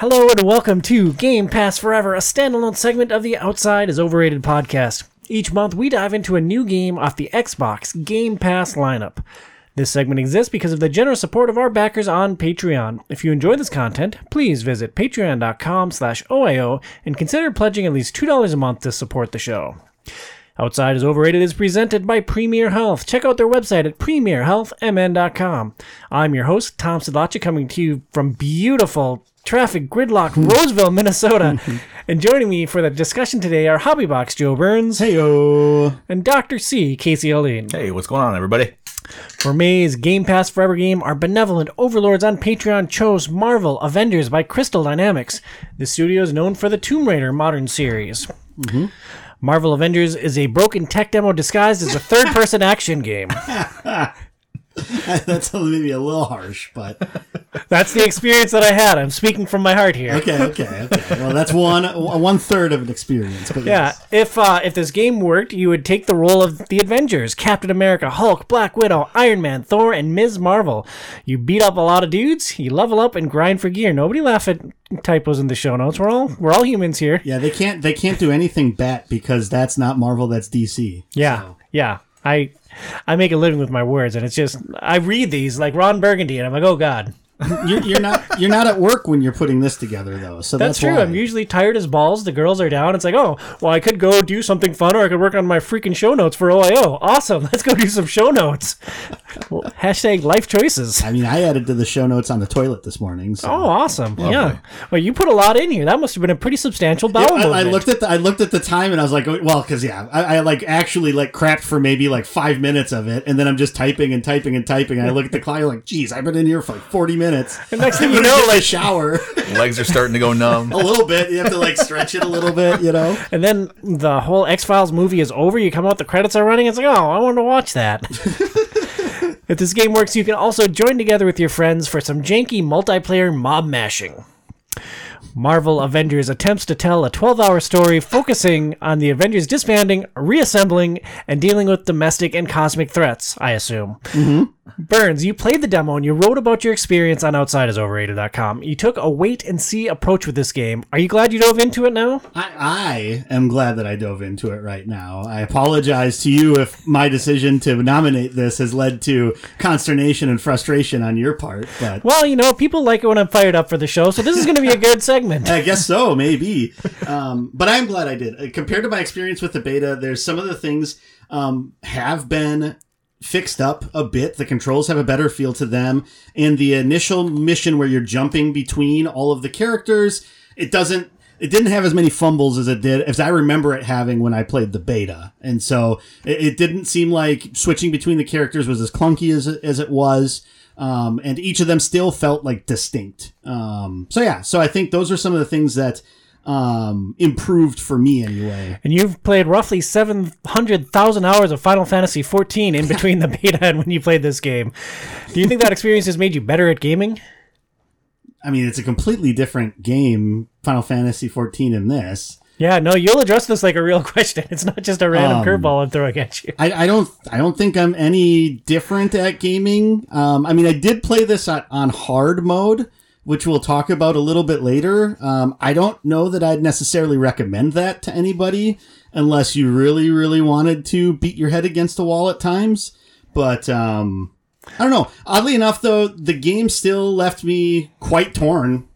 Hello and welcome to Game Pass Forever, a standalone segment of the Outside is Overrated podcast. Each month, we dive into a new game off the Xbox Game Pass lineup. This segment exists because of the generous support of our backers on Patreon. If you enjoy this content, please visit patreon.com slash OIO and consider pledging at least $2 a month to support the show. Outside is Overrated is presented by Premier Health. Check out their website at premierhealthmn.com. I'm your host, Tom Sidlacha, coming to you from beautiful traffic gridlock hmm. Roseville, Minnesota. and joining me for the discussion today are Hobbybox Joe Burns Heyo. and Dr. C, Casey Alene. Hey, what's going on, everybody? For May's Game Pass Forever game, our benevolent overlords on Patreon chose Marvel Avengers by Crystal Dynamics. The studio is known for the Tomb Raider modern series. Mm-hmm. Marvel Avengers is a broken tech demo disguised as a third person action game. That's maybe a little harsh, but That's the experience that I had. I'm speaking from my heart here. okay, okay, okay. Well, that's one one third of an experience. But Yeah, yes. if uh, if this game worked, you would take the role of the Avengers: Captain America, Hulk, Black Widow, Iron Man, Thor, and Ms. Marvel. You beat up a lot of dudes, you level up and grind for gear. Nobody laugh at typos in the show notes. We're all we're all humans here. yeah. They can't they can't do anything bat because that's not Marvel. That's DC. Yeah, yeah. I I make a living with my words, and it's just I read these like Ron Burgundy, and I'm like, oh god. You're, you're not you're not at work when you're putting this together though. So That's, that's, true. Why. I'm usually tired as balls. The girls are down. It's like, oh, well, I could go do something fun, or I could work on my freaking show notes for OIO. Awesome. Let's go do some show notes. Well, hashtag life choices. I mean, I added to the show notes on the toilet this morning. So. Oh, awesome. Yeah. Well, you put a lot in here. That must have been a pretty substantial bowel I, I movement. looked at the I looked at the time and I was like, oh, well, because yeah, I, I like actually like crapped for maybe like five minutes of it, and then I'm just typing and typing and typing. And I look at the clock, like, geez, I've been in here for like 40 minutes. And next thing you know, get like, shower Legs are starting to go numb. a little bit. You have to like stretch it a little bit, you know. and then the whole X Files movie is over. You come out, the credits are running. It's like, oh, I want to watch that. if this game works, you can also join together with your friends for some janky multiplayer mob mashing. Marvel Avengers attempts to tell a 12 hour story focusing on the Avengers disbanding, reassembling, and dealing with domestic and cosmic threats, I assume. Mm-hmm. Burns, you played the demo and you wrote about your experience on OutsideIsOverrated.com. You took a wait and see approach with this game. Are you glad you dove into it now? I, I am glad that I dove into it right now. I apologize to you if my decision to nominate this has led to consternation and frustration on your part, but Well, you know, people like it when I'm fired up for the show, so this is going to be a good segment. I guess so, maybe. Um, but I'm glad I did. Uh, Compared to my experience with the beta, there's some of the things um, have been fixed up a bit. The controls have a better feel to them, and the initial mission where you're jumping between all of the characters, it doesn't. It didn't have as many fumbles as it did, as I remember it having when I played the beta, and so it, it didn't seem like switching between the characters was as clunky as as it was. Um, and each of them still felt like distinct. Um, so yeah, so I think those are some of the things that um, improved for me anyway. And you've played roughly 700,000 hours of Final Fantasy XIV in between the beta and when you played this game. Do you think that experience has made you better at gaming? I mean, it's a completely different game, Final Fantasy 14 in this. Yeah, no, you'll address this like a real question. It's not just a random Um, curveball I'm throwing at you. I, I don't I don't think I'm any different at gaming. Um, I mean, I did play this on, on hard mode, which we'll talk about a little bit later. Um, I don't know that I'd necessarily recommend that to anybody unless you really, really wanted to beat your head against the wall at times. But um, I don't know. Oddly enough, though, the game still left me quite torn.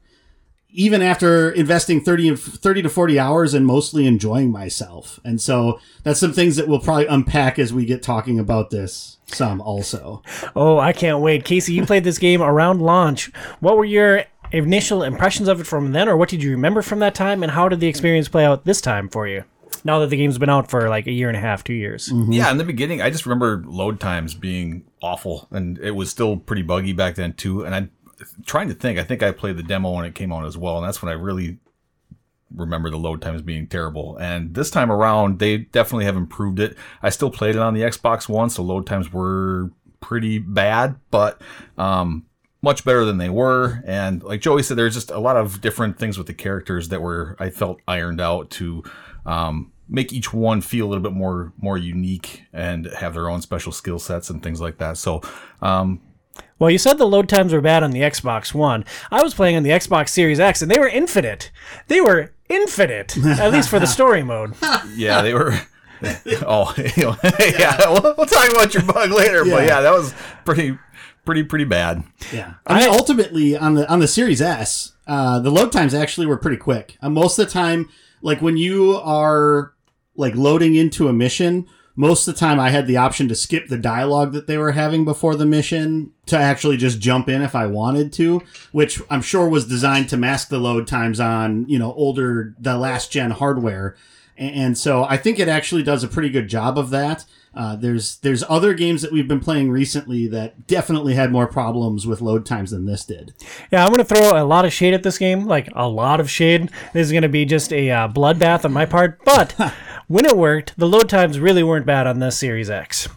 Even after investing 30, 30 to 40 hours and mostly enjoying myself. And so that's some things that we'll probably unpack as we get talking about this some also. Oh, I can't wait. Casey, you played this game around launch. What were your initial impressions of it from then, or what did you remember from that time, and how did the experience play out this time for you? Now that the game's been out for like a year and a half, two years. Mm-hmm. Yeah, in the beginning, I just remember load times being awful, and it was still pretty buggy back then too. And I'm trying to think. I think I played the demo when it came out as well, and that's when I really remember the load times being terrible. And this time around, they definitely have improved it. I still played it on the Xbox One, so load times were pretty bad, but um, much better than they were. And like Joey said, there's just a lot of different things with the characters that were I felt ironed out to um, make each one feel a little bit more more unique and have their own special skill sets and things like that. So um, Well, you said the load times were bad on the Xbox One. I was playing on the Xbox Series X, and they were infinite. They were infinite, at least for the story mode. Yeah, they were. oh, yeah. We'll, we'll talk about your bug later, but Yeah. yeah, that was pretty, pretty, pretty bad. Yeah, I mean, I- ultimately on the on the Series S, uh, the load times actually were pretty quick. Uh, most of the time, like when you are like loading into a mission, most of the time I had the option to skip the dialogue that they were having before the mission to actually just jump in if I wanted to, which I'm sure was designed to mask the load times on you know older the last gen hardware. And so I think it actually does a pretty good job of that. Uh, there's there's other games that we've been playing recently that definitely had more problems with load times than this did. Yeah, I'm going to throw a lot of shade at this game, like a lot of shade. This is going to be just a uh, bloodbath on my part, but when it worked, the load times really weren't bad on this Series X.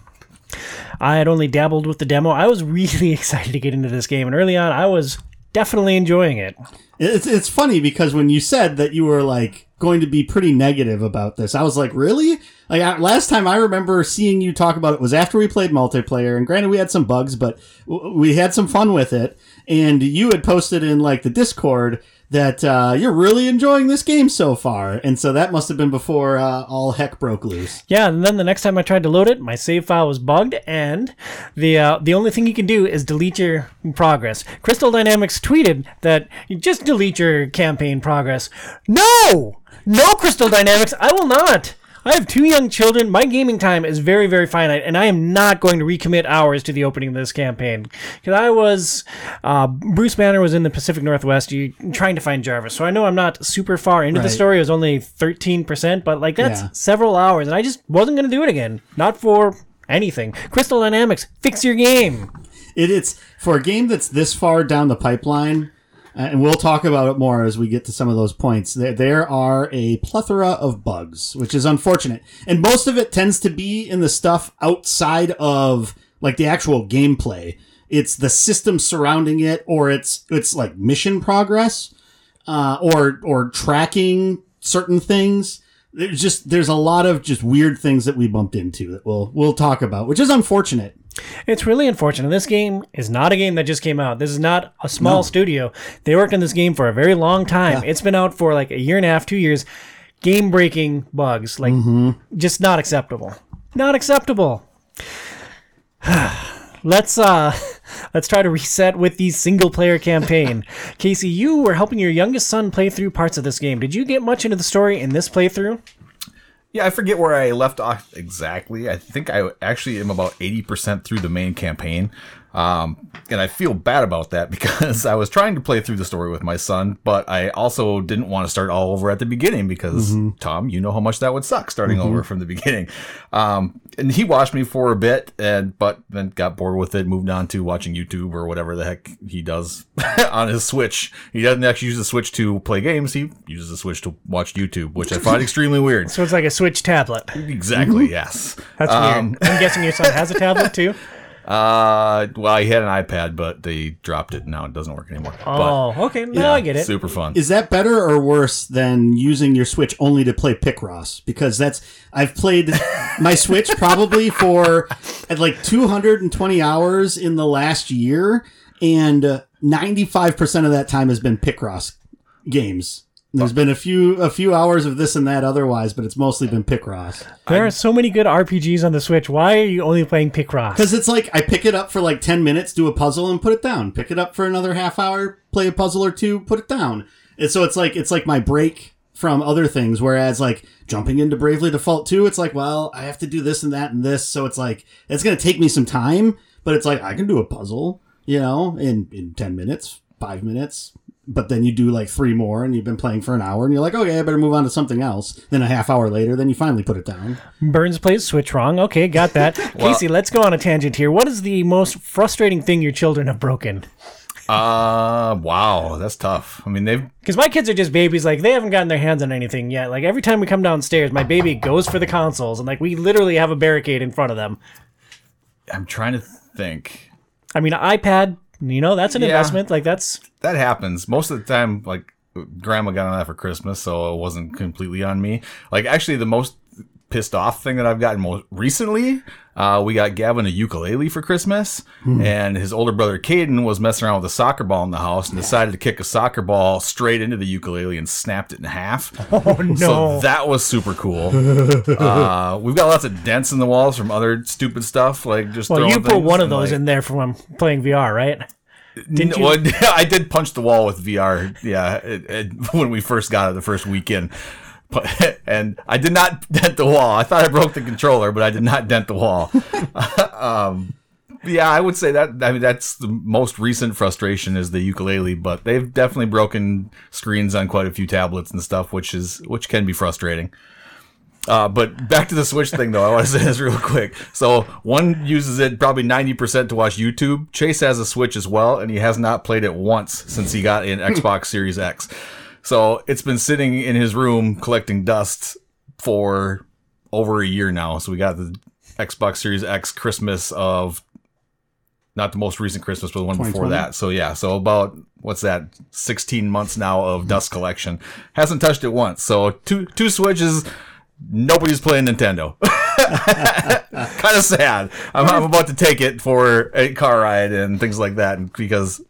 I had only dabbled with the demo. I was really excited to get into this game, and early on, I was definitely enjoying it. It's it's funny because when you said that you were like going to be pretty negative about this, I was like, really? Like last time I remember seeing you talk about it was after we played multiplayer, and granted we had some bugs, but w- we had some fun with it. And you had posted in like the Discord that uh, you're really enjoying this game so far, and so that must have been before uh, all heck broke loose. Yeah, and then the next time I tried to load it, my save file was bugged, and the uh, the only thing you can do is delete your progress. Crystal Dynamics tweeted that you just delete your campaign progress. No, no, Crystal Dynamics, I will not. I have two young children. My gaming time is very, very finite, and I am not going to recommit hours to the opening of this campaign. Because I was, uh, Bruce Banner was in the Pacific Northwest, trying to find Jarvis. So I know I'm not super far into the story. It was only 13%, but like that's Yeah. several hours, and I just wasn't going to do it again. Not for anything. Crystal Dynamics, fix your game. It, it's for a game that's this far down the pipeline, and we'll talk about it more as we get to some of those points. There, there are a plethora of bugs, which is unfortunate, and most of it tends to be in the stuff outside of like the actual gameplay. It's the system surrounding it, or it's it's like mission progress, uh, or or tracking certain things. There's just there's a lot of just weird things that we bumped into that we'll we'll talk about, which is unfortunate. It's really unfortunate. This game is not a game that just came out. This is not a small studio. They worked on this game for a very long time. It's been out for like a year and a half, two years. Game breaking bugs. Like, just not acceptable. Not acceptable. let's uh let's try to reset with the single player campaign. Casey, you were helping your youngest son play through parts of this game. Did you get much into the story in this playthrough? Yeah, I forget where I left off exactly. I think I actually am about 80% through the main campaign. Um, and I feel bad about that because I was trying to play through the story with my son, but I also didn't want to start all over at the beginning because, Tom, you know how much that would suck starting over from the beginning. Um, and he watched me for a bit, and but then got bored with it, moved on to watching YouTube or whatever the heck he does on his Switch. He doesn't actually use the Switch to play games, he uses the Switch to watch YouTube, which I find extremely weird. So it's like a Switch tablet. Exactly. Yes. That's weird. I'm guessing your son has a tablet too. Uh, well, he had an iPad, but they dropped it. Now it doesn't work anymore. Oh, okay. Now I get it. Super fun. Is that better or worse than using your Switch only to play Picross? Because that's I've played my Switch probably for at like 220 hours in the last year, and 95 percent of that time has been Picross games. There's been a few a few hours of this and that otherwise, but it's mostly been Picross. There are so many good RPGs on the Switch. Why are you only playing Picross? Because it's like I pick it up for like 10 minutes, do a puzzle, and put it down. Pick it up for another half hour, play a puzzle or two, put it down. And so it's like it's like my break from other things. Whereas like jumping into Bravely Default 2, it's like, well, I have to do this and that and this. So it's like it's gonna take me some time, but it's like I can do a puzzle, you know, in, in 10 minutes, five minutes. But then you do like three more and you've been playing for an hour and you're like, okay, I better move on to something else. Then a half hour later, then you finally put it down. Burns plays Switch wrong. Okay, got that. Casey, let's go on a tangent here. What is the most frustrating thing your children have broken? Uh, wow, that's tough. I mean, they've Because my kids are just babies. Like, they haven't gotten their hands on anything yet. Like, every time we come downstairs, my baby goes for the consoles, and, like, we literally have a barricade in front of them. I'm trying to think. I mean, iPad, you know, that's an Yeah. investment. Like, that's. That happens most of the time. Like, grandma got on that for Christmas, so it wasn't completely on me. Like, actually, the most pissed off thing that I've gotten most recently. Uh, we got Gavin a ukulele for Christmas, and his older brother Caden was messing around with a soccer ball in the house and decided to kick a soccer ball straight into the ukulele and snapped it in half. Oh no! So that was super cool. uh, we've got lots of dents in the walls from other stupid stuff, like just. well, you put one of those like- in there from playing VR, right? Didn't you? well, I did punch the wall with VR. Yeah, it, it, when we first got it the first weekend, and I did not dent the wall. I thought I broke the controller, but I did not dent the wall. um, yeah, I would say that. I mean, that's the most recent frustration is the ukulele, but they've definitely broken screens on quite a few tablets and stuff, which is which can be frustrating. Uh, but back to the Switch thing, though, I want to say this real quick. So one uses it probably ninety percent to watch YouTube. Chase has a Switch as well, and he has not played it once since he got an Xbox Series X. So it's been sitting in his room collecting dust for over a year now. So we got the Xbox Series X Christmas of not the most recent Christmas, but the one before that. So yeah, so about what's that? Sixteen months now of dust collection. Hasn't touched it once. So two two switches. Nobody's playing Nintendo. kind of sad. I'm, I'm about to take it for a car ride and things like that because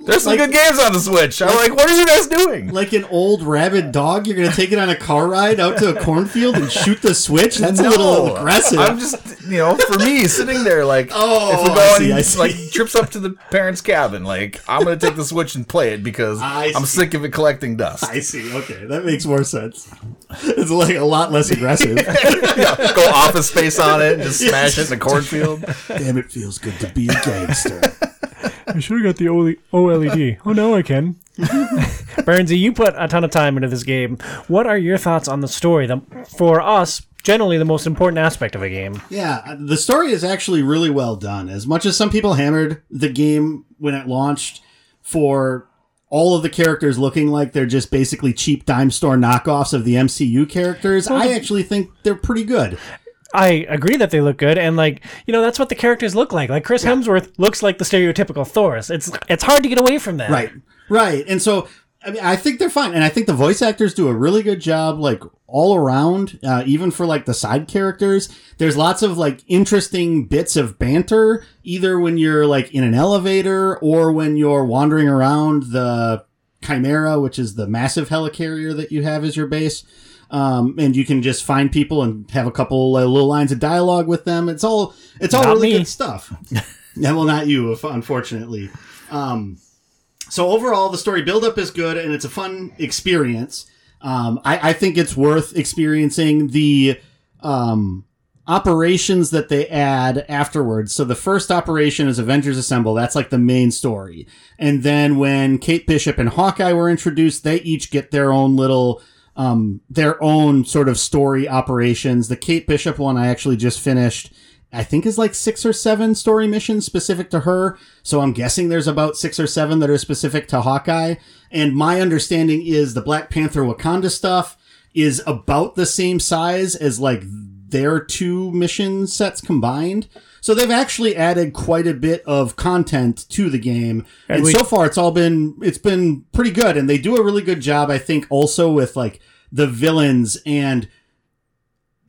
there's some Like- good games on the Switch. I'm like, what are you guys doing? Like an old rabid dog, you're gonna take it on a car ride out to a cornfield and shoot the switch? That's a little aggressive. I'm just, you know, for me, sitting there, like, Oh, if we I go see, and I see. like trips up to the parents' cabin, like, I'm gonna take the Switch and play it because I I'm sick of it collecting dust. I see. Okay, that makes more sense. It's like a lot less aggressive. Yeah, go office space on it and just smash it in the cornfield. Damn, it feels good to be a gangster. I should have got the OLED. Oh, no, I can. Burnsy, you put a ton of time into this game. What are your thoughts on the story? The, for us, generally the most important aspect of a game. Yeah, uh, the story is actually really well done. As much as some people hammered the game when it launched for all of the characters looking like they're just basically cheap dime store knockoffs of the MCU characters, I actually think they're pretty good. I agree that they look good, and like you know, that's what the characters look like. Like Chris Hemsworth looks like the stereotypical Thor. It's it's hard to get away from that. Right. Right. And so I mean I think they're fine. And I think the voice actors do a really good job like all around, uh, even for like the side characters. There's lots of like interesting bits of banter, either when you're like in an elevator or when you're wandering around the Chimera, which is the massive helicarrier that you have as your base. Um, and you can just find people and have a couple uh, little lines of dialogue with them. It's all it's all Not really me. good stuff. yeah, well, not you, unfortunately. Um, so overall, the story buildup is good and it's a fun experience. Um, I, I think it's worth experiencing the um, operations that they add afterwards. So the first operation is Avengers Assemble. That's like the main story. And then when Kate Bishop and Hawkeye were introduced, they each get their own little um, their own sort of story operations. The Kate Bishop one I actually just finished. I think is like six or seven story missions specific to her. So I'm guessing there's about six or seven that are specific to Hawkeye. And my understanding is the Black Panther Wakanda stuff is about the same size as like their two mission sets combined. So they've actually added quite a bit of content to the game. And, we- so far it's all been it's been pretty good and they do a really good job I think also with like the villains and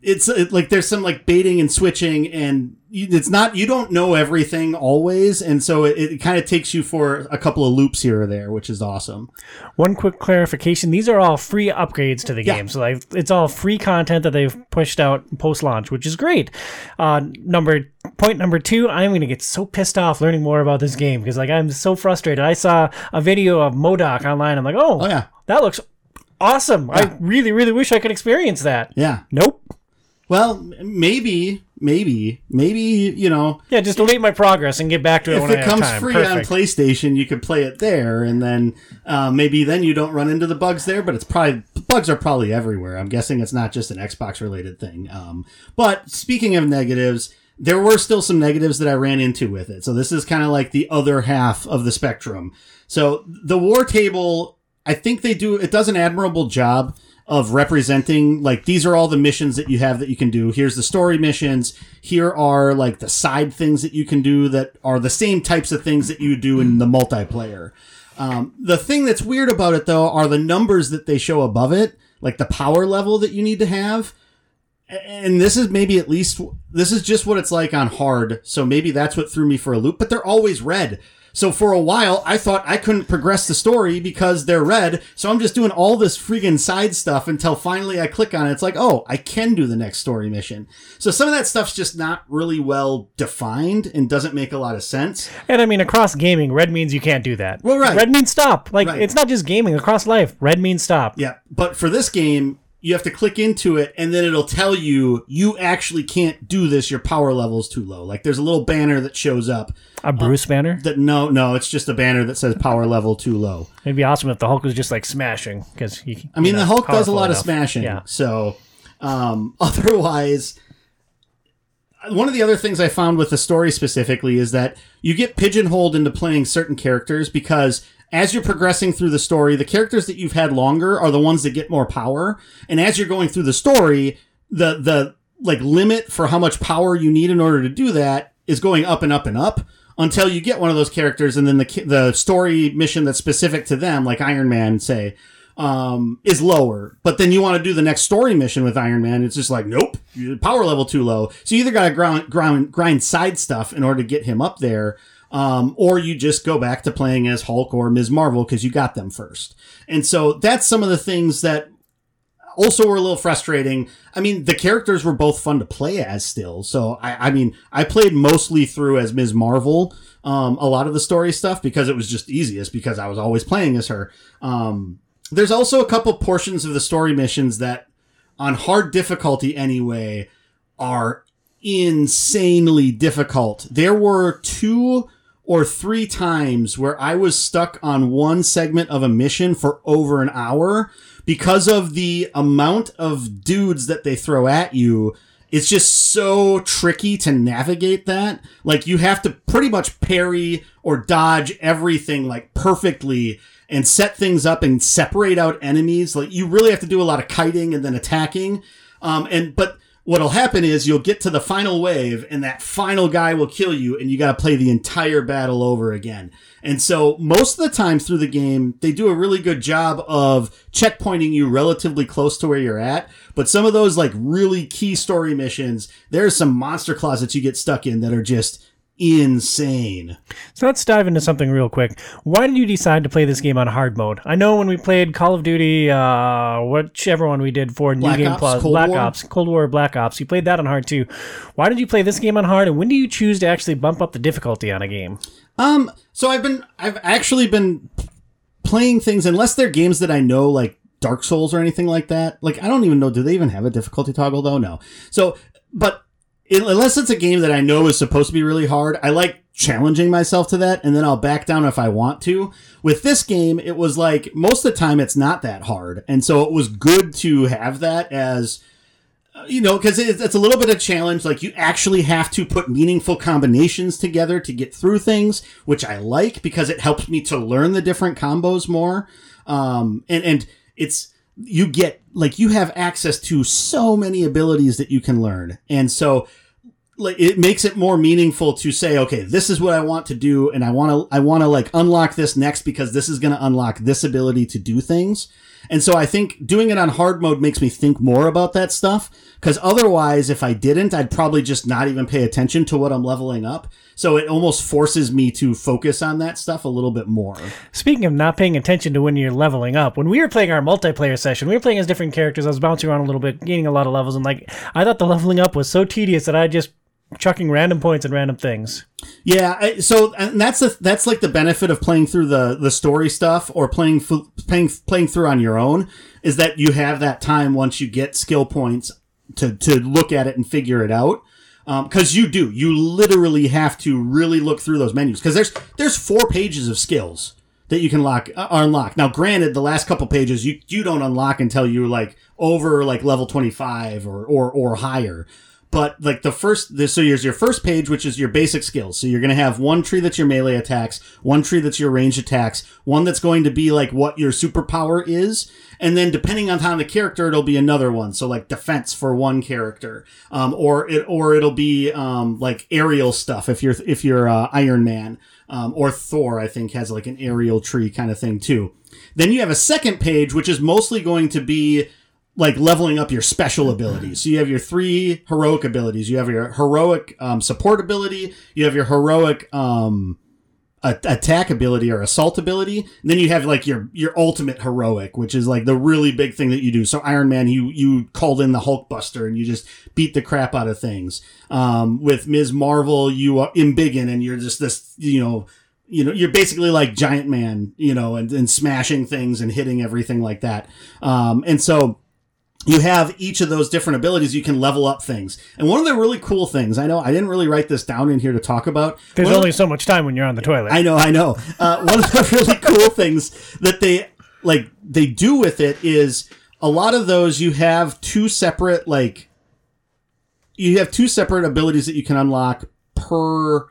it's it, like there's some like baiting and switching and you, it's not you don't know everything always and so it, it kind of takes you for a couple of loops here or there which is awesome One quick clarification: these are all free upgrades to the Yeah. game, so like it's all free content that they've pushed out post launch, which is great. Uh, number point number two: I'm going to get so pissed off learning more about this game because like I'm so frustrated. I saw a video of MODOK online. I'm like, oh, oh yeah that looks awesome. I really, really wish I could experience that. yeah Nope. Well maybe maybe maybe you know Yeah, just delete my progress and get back to it if when I it comes free Perfect. on PlayStation, you could play it there, and then uh, maybe then you don't run into the bugs there. But it's probably bugs are probably everywhere. I'm guessing it's not just an Xbox related thing. Um, but speaking of negatives, there were still some negatives that I ran into with it. So this is kind of like the other half of the spectrum. So the war table, I think they do it does an admirable job of representing like these are all the missions that you have that you can do. Here's the story missions. Here are like the side things that you can do that are the same types of things that you do in the multiplayer. Um, the thing that's weird about it though are the numbers that they show above it, like the power level that you need to have. and this is maybe at least this is just what it's like on hard so maybe that's what threw me for a loop but they're always red so for a while i thought i couldn't progress the story because they're red so i'm just doing all this freaking side stuff until finally i click on it it's like oh i can do the next story mission so some of that stuff's just not really well defined and doesn't make a lot of sense And I mean, across gaming, red means you can't do that. Well, right. Red means stop. Like, Right. it's not just gaming. Across life, red means stop. Yeah, but for this game, you have to click into it, and then it'll tell you you actually can't do this. Your power level is too low. Like there's a little banner that shows up. A Bruce banner. That no, no, it's just a banner that says power level too low. It'd be awesome if the Hulk was just like smashing because he. I mean, know, the Hulk does a lot of smashing. Yeah. So, um, otherwise, one of the other things I found with the story specifically is that you get pigeonholed into playing certain characters because as you're progressing through the story, the characters that you've had longer are the ones that get more power. And as you're going through the story, the, the, like limit for how much power you need in order to do that is going up and up and up until you get one of those characters and then the the story mission that's specific to them like Iron Man say um, is lower but then you want to do the next story mission with Iron Man it's just like nope power level too low so you either got to grind, grind grind side stuff in order to get him up there um, or you just go back to playing as Hulk or Ms. Marvel because you got them first and so that's some of the things that also were a little frustrating. I mean, the characters were both fun to play as still. So I, I mean, I played mostly through as Ms. Marvel, um, a lot of the story stuff because it was just easiest because I was always playing as her. Um, there's also a couple portions of the story missions that on hard difficulty anyway are insanely difficult. There were two or three times where I was stuck on one segment of a mission for over an hour because of the amount of dudes that they throw at you. It's just so tricky to navigate that. Like you have to pretty much parry or dodge everything like perfectly and set things up and separate out enemies. Like you really have to do a lot of kiting and then attacking. Um, and, but what'll happen is you'll get to the final wave and that final guy will kill you and you got to play the entire battle over again. And so most of the time through the game, they do a really good job of checkpointing you relatively close to where you're at. But some of those like really key story missions, there's some monster closets you get stuck in that are just insane. So let's dive into something real quick. Why did you decide to play this game on hard mode? I know when we played Call of Duty, uh, whichever one we did for New Black Game Ops, Plus, Cold Black War? Ops, Cold War, Black Ops. You played that on hard too. Why did you play this game on hard, and when do you choose to actually bump up the difficulty on a game? Um, so I've been, I've actually been playing things, unless they're games that I know, like Dark Souls or anything like that. Like, I don't even know, do they even have a difficulty toggle though? No. So, but unless it's a game that I know is supposed to be really hard, I like challenging myself to that and then I'll back down if I want to. With this game, it was like most of the time it's not that hard. And so it was good to have that as, you know, because it's, it's a little bit of challenge. Like you actually have to put meaningful combinations together to get through things, which I like because it helps me to learn the different combos more. Um, and, and it's, you get like you have access to so many abilities that you can learn. And so like it makes it more meaningful to say, okay, this is what I want to do, and I want to, I want to like unlock this next because this is going to unlock this ability to do things. And so I think doing it on hard mode makes me think more about that stuff. Cause otherwise, if I didn't, I'd probably just not even pay attention to what I'm leveling up. So it almost forces me to focus on that stuff a little bit more. Speaking of not paying attention to when you're leveling up, when we were playing our multiplayer session, we were playing as different characters. I was bouncing around a little bit, gaining a lot of levels, and like I thought the leveling up was so tedious that I just chucking random points and random things. Yeah, I, so and that's the that's like the benefit of playing through the the story stuff or playing playing playing through on your own is that you have that time once you get skill points to to look at it and figure it out. Because you do, you literally have to really look through those menus. Because there's there's four pages of skills that you can lock uh, unlock. Now, granted, the last couple pages you you don't unlock until you're like over like level twenty five or or or higher. But like the first, this, so here's your first page, which is your basic skills. So you're going to have one tree that's your melee attacks, one tree that's your range attacks, one that's going to be like what your superpower is. And then depending on how the character, it'll be another one. So like defense for one character. Um, or it, or it'll be, um, like aerial stuff if you're, if you're, uh, Iron Man. Um, or Thor, I think has like an aerial tree kind of thing too. Then you have a second page, which is mostly going to be like leveling up your special abilities. So you have your three heroic abilities. You have your heroic um, support ability. You have your heroic um, a- attack ability or assault ability. And then you have like your your ultimate heroic, which is like the really big thing that you do. So Iron Man, you you called in the Hulk Buster and you just beat the crap out of things. Um, with Ms. Marvel, you are embiggen and you're just this you know you know, you're basically like Giant Man, you know, and, and smashing things and hitting everything like that. Um, and so you have each of those different abilities. You can level up things. And one of the really cool things, I know I didn't really write this down in here to talk about. There's only so much time when you're on the toilet. I know, I know. Uh, one of the really cool things that they like they do with it is a lot of those you have two separate like you have two separate abilities that you can unlock per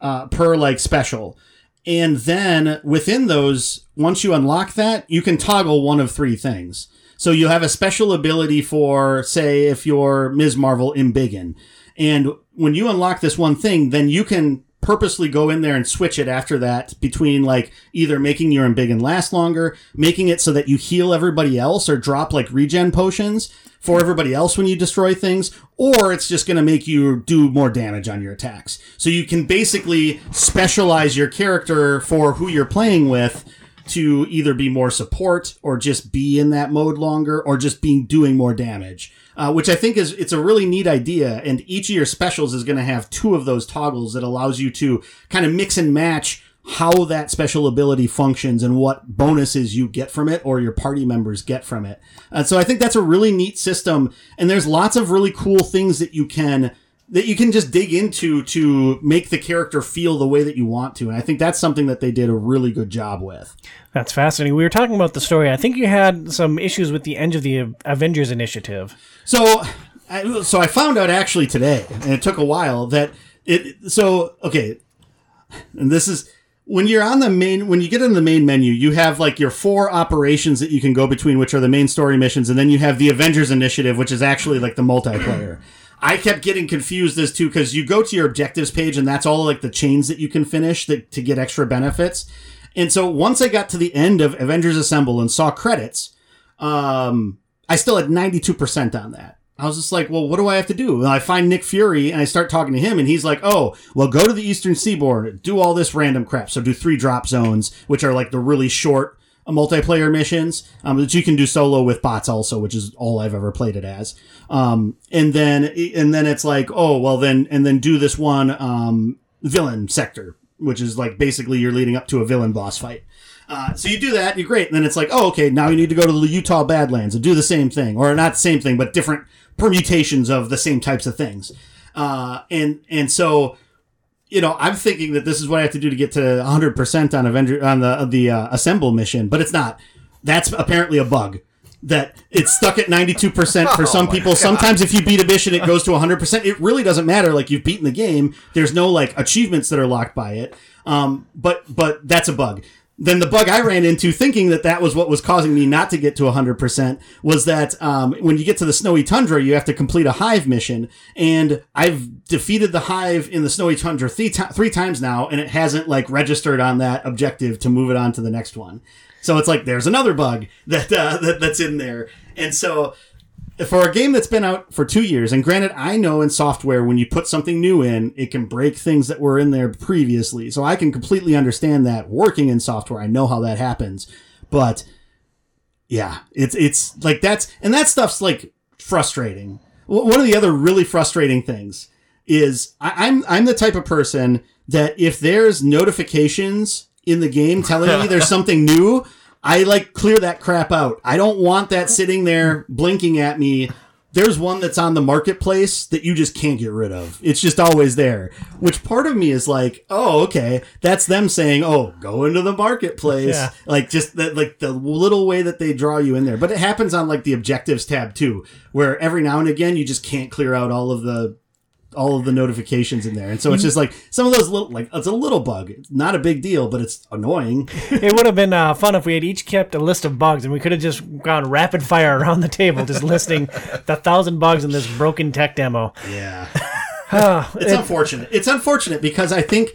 uh, per like special. And then within those, once you unlock that, you can toggle one of three things. So you'll have a special ability for, say, if you're Ms. Marvel Embiggen. And when you unlock this one thing, then you can purposely go in there and switch it after that between like either making your Embiggen last longer, making it so that you heal everybody else or drop like regen potions for everybody else when you destroy things, or it's just going to make you do more damage on your attacks. So you can basically specialize your character for who you're playing with to either be more support or just be in that mode longer or just being doing more damage. Uh, which I think is it's a really neat idea, and each of your specials is going to have two of those toggles that allows you to kind of mix and match how that special ability functions and what bonuses you get from it or your party members get from it. And so I think that's a really neat system, and there's lots of really cool things that you can that you can just dig into to make the character feel the way that you want to. And I think that's something that they did a really good job with. That's fascinating. We were talking about the story. I think you had some issues with the end of the Avengers Initiative. So, I, so I found out actually today, and it took a while that it. So okay, and this is when you're on the main when you get in the main menu, you have like your four operations that you can go between, which are the main story missions, and then you have the Avengers Initiative, which is actually like the multiplayer. I kept getting confused as to because you go to your objectives page and that's all like the chains that you can finish that, to get extra benefits. And so once I got to the end of Avengers Assemble and saw credits, um, I still had 92% on that. I was just like, well, what do I have to do? And I find Nick Fury and I start talking to him and he's like, oh, well, go to the Eastern Seaboard, do all this random crap. So do three drop zones, which are like the really short multiplayer missions um, that you can do solo with bots also, which is all I've ever played it as. Um, and then, and then it's like, oh, well then, and then do this one, um, villain sector, which is like basically you're leading up to a villain boss fight. Uh, so you do that, you're great. And then it's like, oh, okay, now you need to go to the Utah Badlands and do the same thing, or not the same thing, but different permutations of the same types of things. Uh, and and so, you know, I'm thinking that this is what I have to do to get to 100 percent on Avenger on the the uh, Assemble mission, but it's not. That's apparently a bug. That it's stuck at 92% for some people. Sometimes if you beat a mission, it goes to 100%. It really doesn't matter. Like you've beaten the game. There's no like achievements that are locked by it. Um, but, but that's a bug then the bug I ran into, thinking that that was what was causing me not to get to 100%, was that um, when you get to the snowy tundra, you have to complete a hive mission. And I've defeated the hive in the snowy tundra three, three times now, and it hasn't like registered on that objective to move it on to the next one. So it's like there's another bug that, uh, that that's in there. And so for a game that's been out for two years, and granted, I know in software when you put something new in, it can break things that were in there previously. So I can completely understand that working in software. I know how that happens, but yeah, it's it's like that's and that stuff's like frustrating. One of the other really frustrating things is I, I'm I'm the type of person that if there's notifications in the game telling me there's something new, I like clear that crap out. I don't want that sitting there blinking at me. There's one that's on the marketplace that you just can't get rid of. It's just always there. Which part of me is like, oh, okay, that's them saying, oh, go into the marketplace. Yeah. Like just that, like the little way that they draw you in there. But it happens on like the objectives tab too, where every now and again you just can't clear out all of the all of the notifications in there. And so it's just like some of those little, like, it's a little bug. It's not a big deal, but it's annoying. It would have been uh, fun if we had each kept a list of bugs and we could have just gone rapid fire around the table, just listing the thousand bugs in this broken tech demo. Yeah. Ah, It's unfortunate. It's unfortunate because I think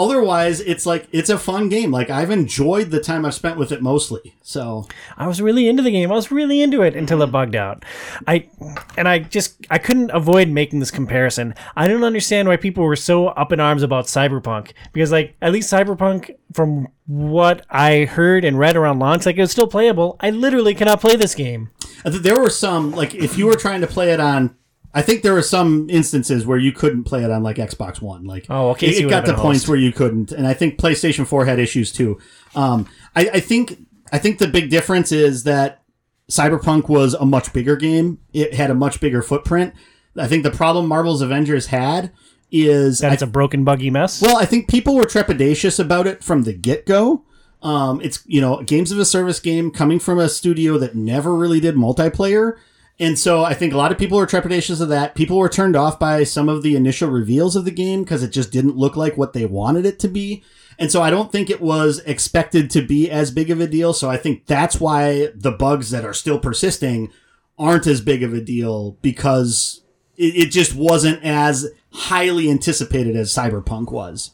otherwise, it's like it's a fun game. Like I've enjoyed the time I've spent with it mostly. So I was really into the game. I was really into it until it bugged out. I and I just I couldn't avoid making this comparison. I don't understand why people were so up in arms about Cyberpunk because like at least Cyberpunk from what I heard and read around launch like it was still playable. I literally cannot play this game. There were some like if you were trying to play it on. I think there were some instances where you couldn't play it on like Xbox One. Like, Oh, okay, it, it got to points where you couldn't, and I think PlayStation Four had issues too. Um, I, I think I think the big difference is that Cyberpunk was a much bigger game. It had a much bigger footprint. I think the problem Marvel's Avengers had is That it's a broken buggy mess. well, I think people were trepidatious about it from the get go. Um, it's you know games of a service game coming from a studio that never really did multiplayer, and so I think a lot of people were trepidatious of that. People were turned off by some of the initial reveals of the game because it just didn't look like what they wanted it to be. And so I don't think it was expected to be as big of a deal. So I think that's why the bugs that are still persisting aren't as big of a deal because it, it just wasn't as highly anticipated as Cyberpunk was.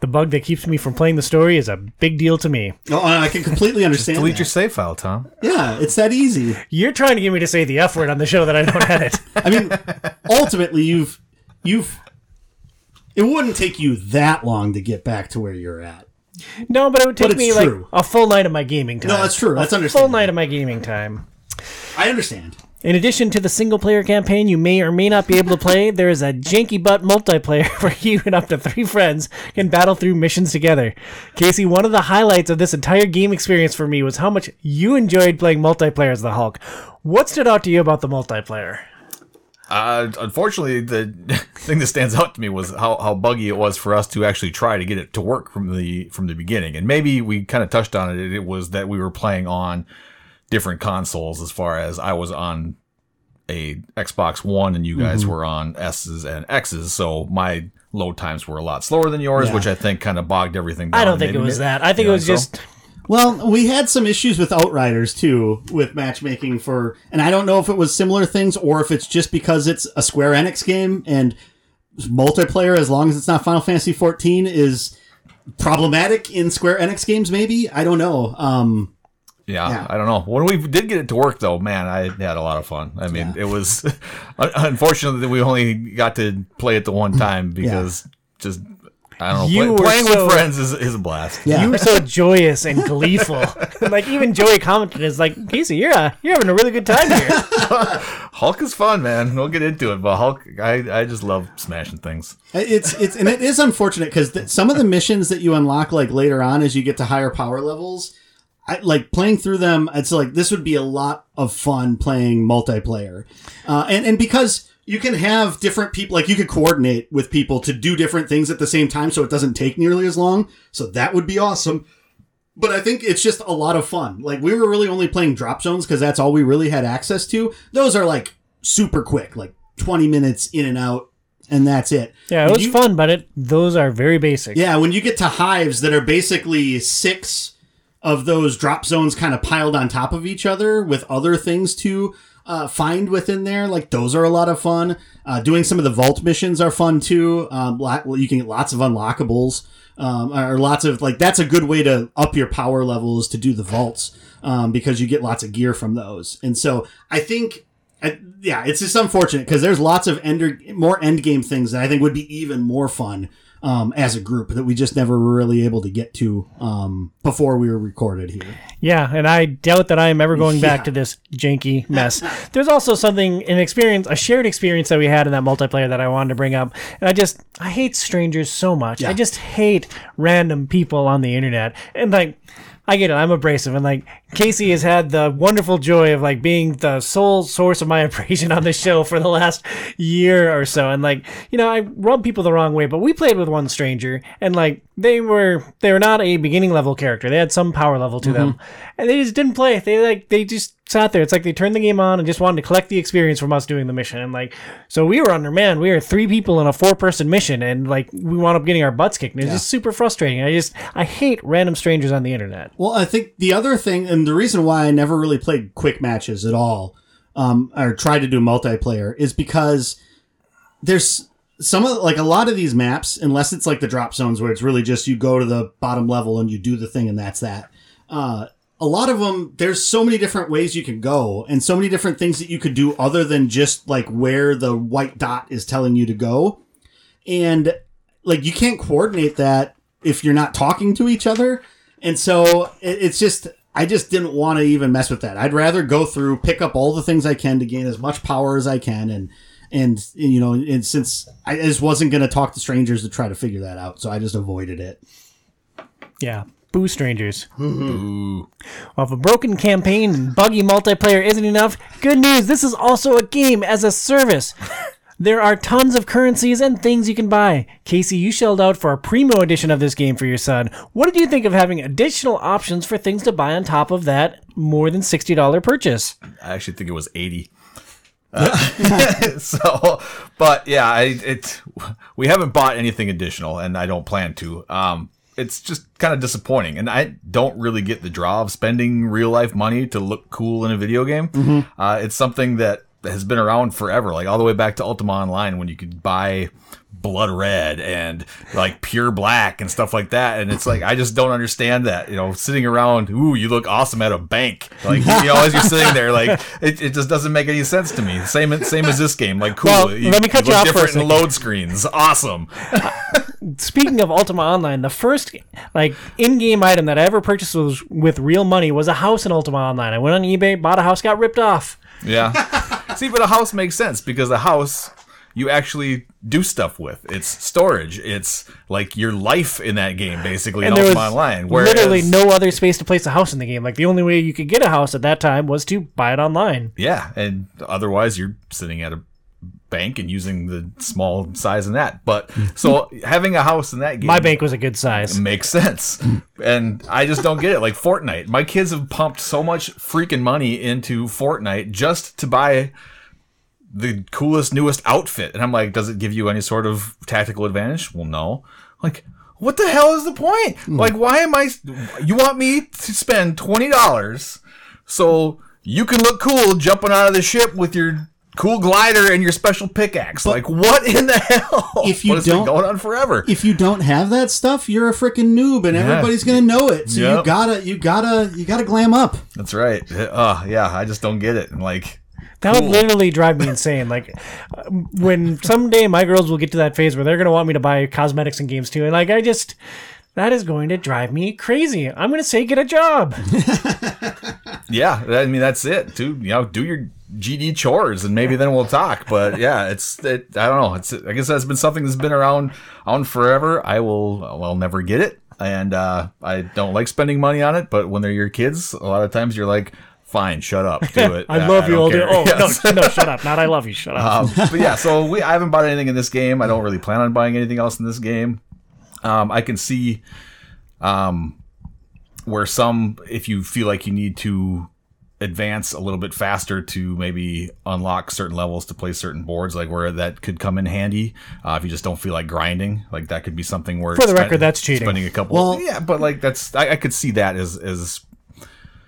The bug that keeps me from playing the story is a big deal to me. Oh, I can completely understand. Delete that. your save file, Tom. Yeah, it's that easy. You're trying to get me to say the F word on the show that I don't edit. I mean, ultimately, you've you've. It wouldn't take you that long to get back to where you're at. No, but it would take me true. like a full night of my gaming time. No, that's true. That's a full night of my gaming time. I understand. In addition to the single player campaign you may or may not be able to play, there is a janky butt multiplayer where you and up to three friends can battle through missions together. Casey, one of the highlights of this entire game experience for me was how much you enjoyed playing multiplayer as the Hulk. What stood out to you about the multiplayer? Uh, unfortunately, the thing that stands out to me was how, how buggy it was for us to actually try to get it to work from the from the beginning. And maybe we kind of touched on it. It was that we were playing on different consoles. As far as I was on a Xbox One, and you guys Mm-hmm. were on S's and X's, so my load times were a lot slower than yours, Yeah. which I think kind of bogged everything down. I don't think it Maybe- was that. I think you it know, was so- just Well, we had some issues with Outriders too, with matchmaking for, and I don't know if it was similar things or if it's just because it's a Square Enix game and multiplayer, as long as it's not Final Fantasy 14, is problematic in Square Enix games. Maybe I don't know. Um, Yeah, Yeah. I don't know. When we did get it to work, though, man, I had a lot of fun. I mean, it was unfortunately we only got to play it the one time because just I don't know. You play- playing so- with friends is, is a blast. Yeah. you were so joyous and gleeful. like even Joey commented, "Is like Casey, you're uh, you're having a really good time here." Hulk is fun, man. We'll get into it, but Hulk, I, I just love smashing things. It's it's and it is unfortunate because th- some of the missions that you unlock like later on as you get to higher power levels, I, like playing through them, it's like this would be a lot of fun playing multiplayer, uh, and and because you can have different people, like you could coordinate with people to do different things at the same time, so it doesn't take nearly as long. So that would be awesome. But I think it's just a lot of fun. Like we were really only playing drop zones because that's all we really had access to. Those are like super quick, like twenty minutes in and out, and that's it. Yeah, it was you- fun, but it those are very basic. Yeah, when you get to hives that are basically six of those drop zones kind of piled on top of each other with other things to uh, find within there, like those are a lot of fun. Uh, doing some of the vault missions are fun too. Um, you can get lots of unlockables. Um, or lots of like that's a good way to up your power levels to do the vaults um, because you get lots of gear from those. And so I think I, yeah, it's just unfortunate because there's lots of ender, more end game things that I think would be even more fun um, as a group that we just never were really able to get to um, before we were recorded here. Yeah, and I doubt that I am ever going back to this janky mess. There's also something, an experience, a shared experience that we had in that multiplayer that I wanted to bring up. And I just, I hate strangers so much. I just hate random people on the internet. And like, I get it. I'm abrasive, and like Casey has had the wonderful joy of like being the sole source of my abrasion on this show for the last year or so. And like, you know, I rub people the wrong way, but we played with one stranger, and like they were they were not a beginning level character. They had some power level to them, and they just didn't play. They like they just sat there. It's like they turned the game on and just wanted to collect the experience from us doing the mission. And like, so we were under man. We were three people in a four person mission, and like we wound up getting our butts kicked. And it's just super frustrating. I just I hate random strangers on the internet. Well, I think the other thing, and the reason why I never really played quick matches at all, um, or tried to do multiplayer, is because there's some of like a lot of these maps, unless it's like the drop zones where it's really just you go to the bottom level and you do the thing and that's that. Uh, a lot of them, there's so many different ways you can go and so many different things that you could do other than just like where the white dot is telling you to go. And like you can't coordinate that if you're not talking to each other. And so it, it's just, I just didn't want to even mess with that. I'd rather go through, pick up all the things I can to gain as much power as I can. And, and, you know, and since I just wasn't going to talk to strangers to try to figure that out. So I just avoided it. Yeah. Boo strangers. Ooh. Well, if a broken campaign and buggy multiplayer isn't enough, good news, this is also a game as a service. There are tons of currencies and things you can buy. Casey, you shelled out for a primo edition of this game for your son. What did you think of having additional options for things to buy on top of that more than $60 purchase? I actually think it was 80. Uh, so, but yeah, I, it, we haven't bought anything additional and I don't plan to. Um, it's just kind of disappointing. And I don't really get the draw of spending real life money to look cool in a video game. Mm-hmm. Uh, it's something that has been around forever, like all the way back to Ultima Online when you could buy blood red and like pure black and stuff like that. And it's like, I just don't understand that, you know, sitting around, ooh, you look awesome at a bank. Like, you know, as you're sitting there, like, it, it just doesn't make any sense to me. Same, same as this game. Like, cool. Well, let me cut you look off for a different in second. load screens. Awesome. Speaking of Ultima Online, the first like in-game item that I ever purchased was with real money was a house in Ultima Online. I went on eBay, bought a house, got ripped off. Yeah. See, but a house makes sense because a house you actually do stuff with. It's storage. It's like your life in that game, basically, And there Ultima Online. Whereas, literally no other space to place a house in the game. Like the only way you could get a house at that time was to buy it online. Yeah, and otherwise you're sitting at a bank and using the small size in that. But so having a house in that game My bank was a good size. makes sense. And I just don't get it. Like Fortnite. My kids have pumped so much freaking money into Fortnite just to buy the coolest, newest outfit. And I'm like, does it give you any sort of tactical advantage? Well, no. Like, what the hell is the point? Like, why am I? You want me to spend twenty dollars so you can look cool jumping out of the ship with your cool glider and your special pickaxe? like, what in the hell? If you What has don't- going on forever? if you don't have that stuff, you're a freaking noob, and everybody's gonna know it. So you gotta, you gotta, you gotta glam up. That's right. Uh, yeah, I just don't get it. And like, That would literally drive me insane. Like when someday my girls will get to that phase where they're gonna want me to buy cosmetics and games too, and like I just that is going to drive me crazy. I'm gonna say get a job. yeah, I mean that's it. Do you know? Do your GD chores, and maybe then we'll talk. But yeah, it's it, I don't know. It's I guess that's been something that's been around on forever. I will I'll never get it, and uh, I don't like spending money on it. But when they're your kids, a lot of times you're like, fine, shut up, do it. I Uh, love you don't all day. care. Oh Yes. no, no, shut up. Not I love you. Shut up. Um, but yeah, so we I haven't bought anything in this game. I don't really plan on buying anything else in this game. Um, I can see um, where some, if you feel like you need to advance a little bit faster to maybe unlock certain levels to play certain boards, like where that could come in handy. Uh, if you just don't feel like grinding, like that could be something where For the spend- record, that's cheating. Spending a couple, Well- yeah, but like that's I, I could see that as as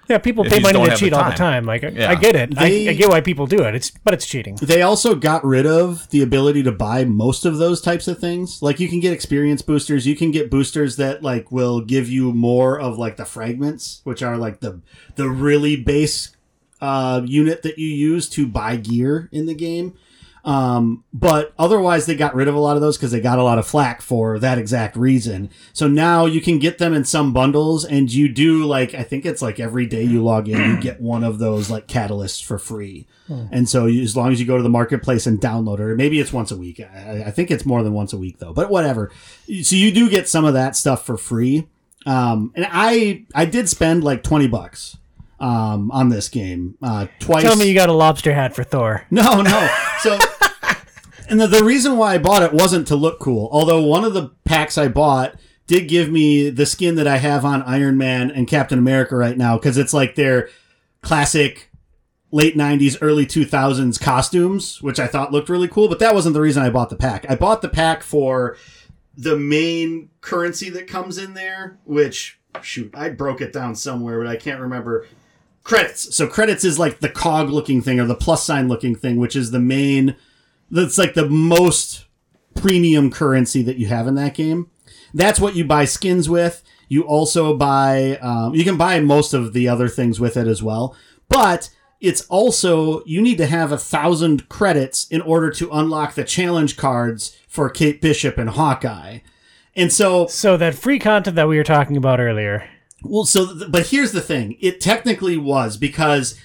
yeah, people pay money to have the cheat all the time. time. Like I- Yeah. I get it. They- I, I get why people do it. It's but it's cheating. They also got rid of the ability to buy most of those types of things. Like you can get experience boosters, you can get boosters that like will give you more of like the fragments, which are like the the really base uh, unit that you use to buy gear in the game. Um, but otherwise, they got rid of a lot of those because they got a lot of flack for that exact reason. So now you can get them in some bundles, and you do like I think it's like every day you log in, you get one of those like catalysts for free. And so you, as long as you go to the marketplace and download it, or maybe it's once a week. I, I think it's more than once a week though. But whatever. So you do get some of that stuff for free. Um, and I I did spend like twenty bucks um, on this game uh, twice. Tell me you got a lobster hat for Thor. No, no. So, and the, the reason why I bought it wasn't to look cool. Although one of the packs I bought did give me the skin that I have on Iron Man and Captain America right now because it's like their classic late 90s, early 2000s costumes, which I thought looked really cool. But that wasn't the reason I bought the pack. I bought the pack for the main currency that comes in there, which, shoot, I broke it down somewhere, but I can't remember credits. So credits is like the cog looking thing or the plus sign looking thing, which is the main. That's like the most premium currency that you have in that game. That's what you buy skins with. You also buy, um, you can buy most of the other things with it as well. But it's also, you need to have a thousand credits in order to unlock the challenge cards for Kate Bishop and Hawkeye. And so So that free content that we were talking about earlier. well, so, th- but here's the thing. It technically was because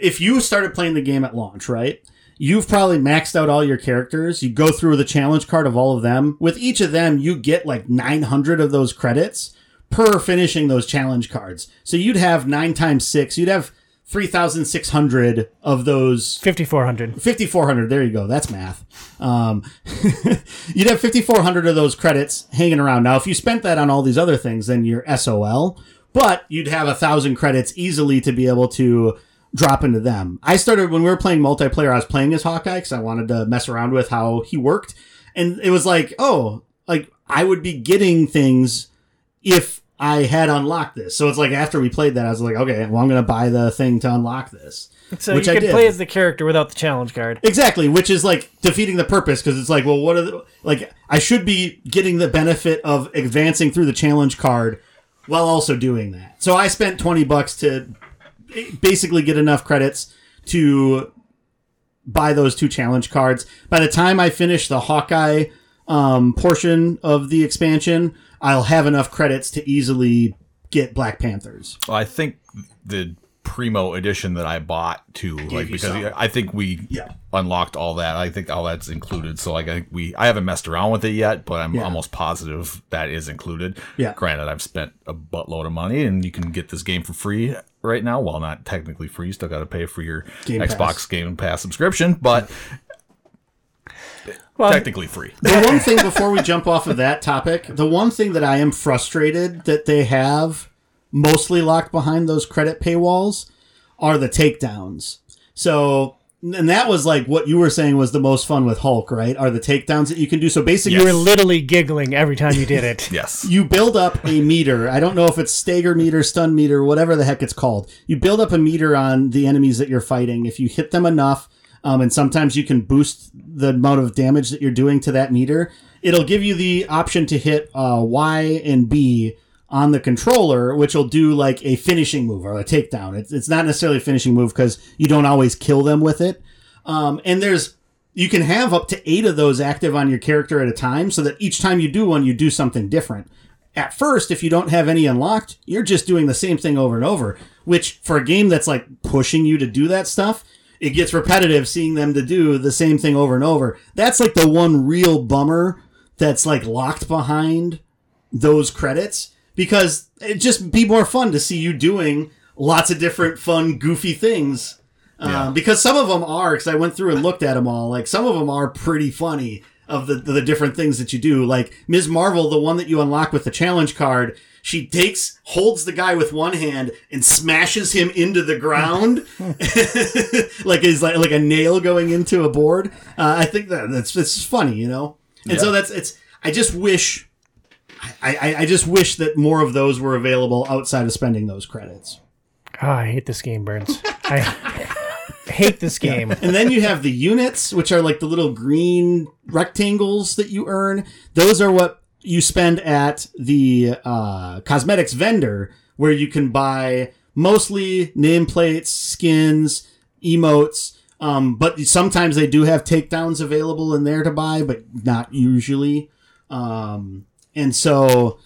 if you started playing the game at launch, right? You've probably maxed out all your characters. You go through the challenge card of all of them. With each of them, you get like 900 of those credits per finishing those challenge cards. So you'd have nine times six. You'd have 3,600 of those 5400. 5400 there you go that's math um, you'd have 5400 of those credits hanging around now if you spent that on all these other things then you're sol but you'd have a thousand credits easily to be able to drop into them i started when we were playing multiplayer i was playing as hawkeye because i wanted to mess around with how he worked and it was like oh like i would be getting things if I had unlocked this. So it's like after we played that, I was like, okay, well, I'm going to buy the thing to unlock this. So Which you I could play as the character without the challenge card. Exactly, which is like defeating the purpose because it's like, well, what are the, like I should be getting the benefit of advancing through the challenge card while also doing that. So I spent 20 bucks to basically get enough credits to buy those two challenge cards. By the time I finish the Hawkeye um, portion of the expansion, I'll have enough credits to easily get Black Panthers. Well, I think the primo edition that I bought too, like because some. I think we Yeah. unlocked all that. I think all that's included. So like I think we I haven't messed around with it yet, but I'm Yeah. almost positive that is included. Yeah. Granted, I've spent a buttload of money, and you can get this game for free right now. Well, not technically free. You still got to pay for your Game Xbox Pass. Game Pass subscription, but Well, technically free. the one thing before we jump off of that topic, the one thing that I am frustrated that they have mostly locked behind those credit paywalls are the takedowns. So, and that was like what you were saying was the most fun with Hulk, right? Are the takedowns that you can do. So basically, you were literally giggling every time you did it. Yes. you build up a meter. I don't know if it's stagger meter, stun meter, whatever the heck it's called. You build up a meter on the enemies that you're fighting. If you hit them enough, um, and sometimes you can boost the amount of damage that you're doing to that meter, it'll give you the option to hit uh, Y and B on the controller, which will do like a finishing move or a takedown. It's, it's not necessarily a finishing move because you don't always kill them with it. Um, and there's you can have up to eight of those active on your character at a time, so that each time you do one, you do something different. At first, if you don't have any unlocked, you're just doing the same thing over and over. Which for a game that's like pushing you to do that stuff, it gets repetitive seeing them to do the same thing over and over. That's like the one real bummer that's like locked behind those credits because it'd just be more fun to see you doing lots of different fun, goofy things. Yeah. Um, because some of them are, because I went through and looked at them all, like some of them are pretty funny of the, the different things that you do. Like Ms. Marvel, the one that you unlock with the challenge card, she takes, holds the guy with one hand and smashes him into the ground. like is like, like a nail going into a board. Uh, I think that that's, that's funny, you know? And so that's, it's, I just wish, I, I, just wish that more of those were available outside of spending those credits. Oh, I hate this game, Burns. I hate this game. And then you have the units, which are like the little green rectangles that you earn. Those are what you spend at the uh, cosmetics vendor, where you can buy mostly nameplates, skins, emotes. Um, but sometimes they do have takedowns available in there to buy, but not usually. Um, and so,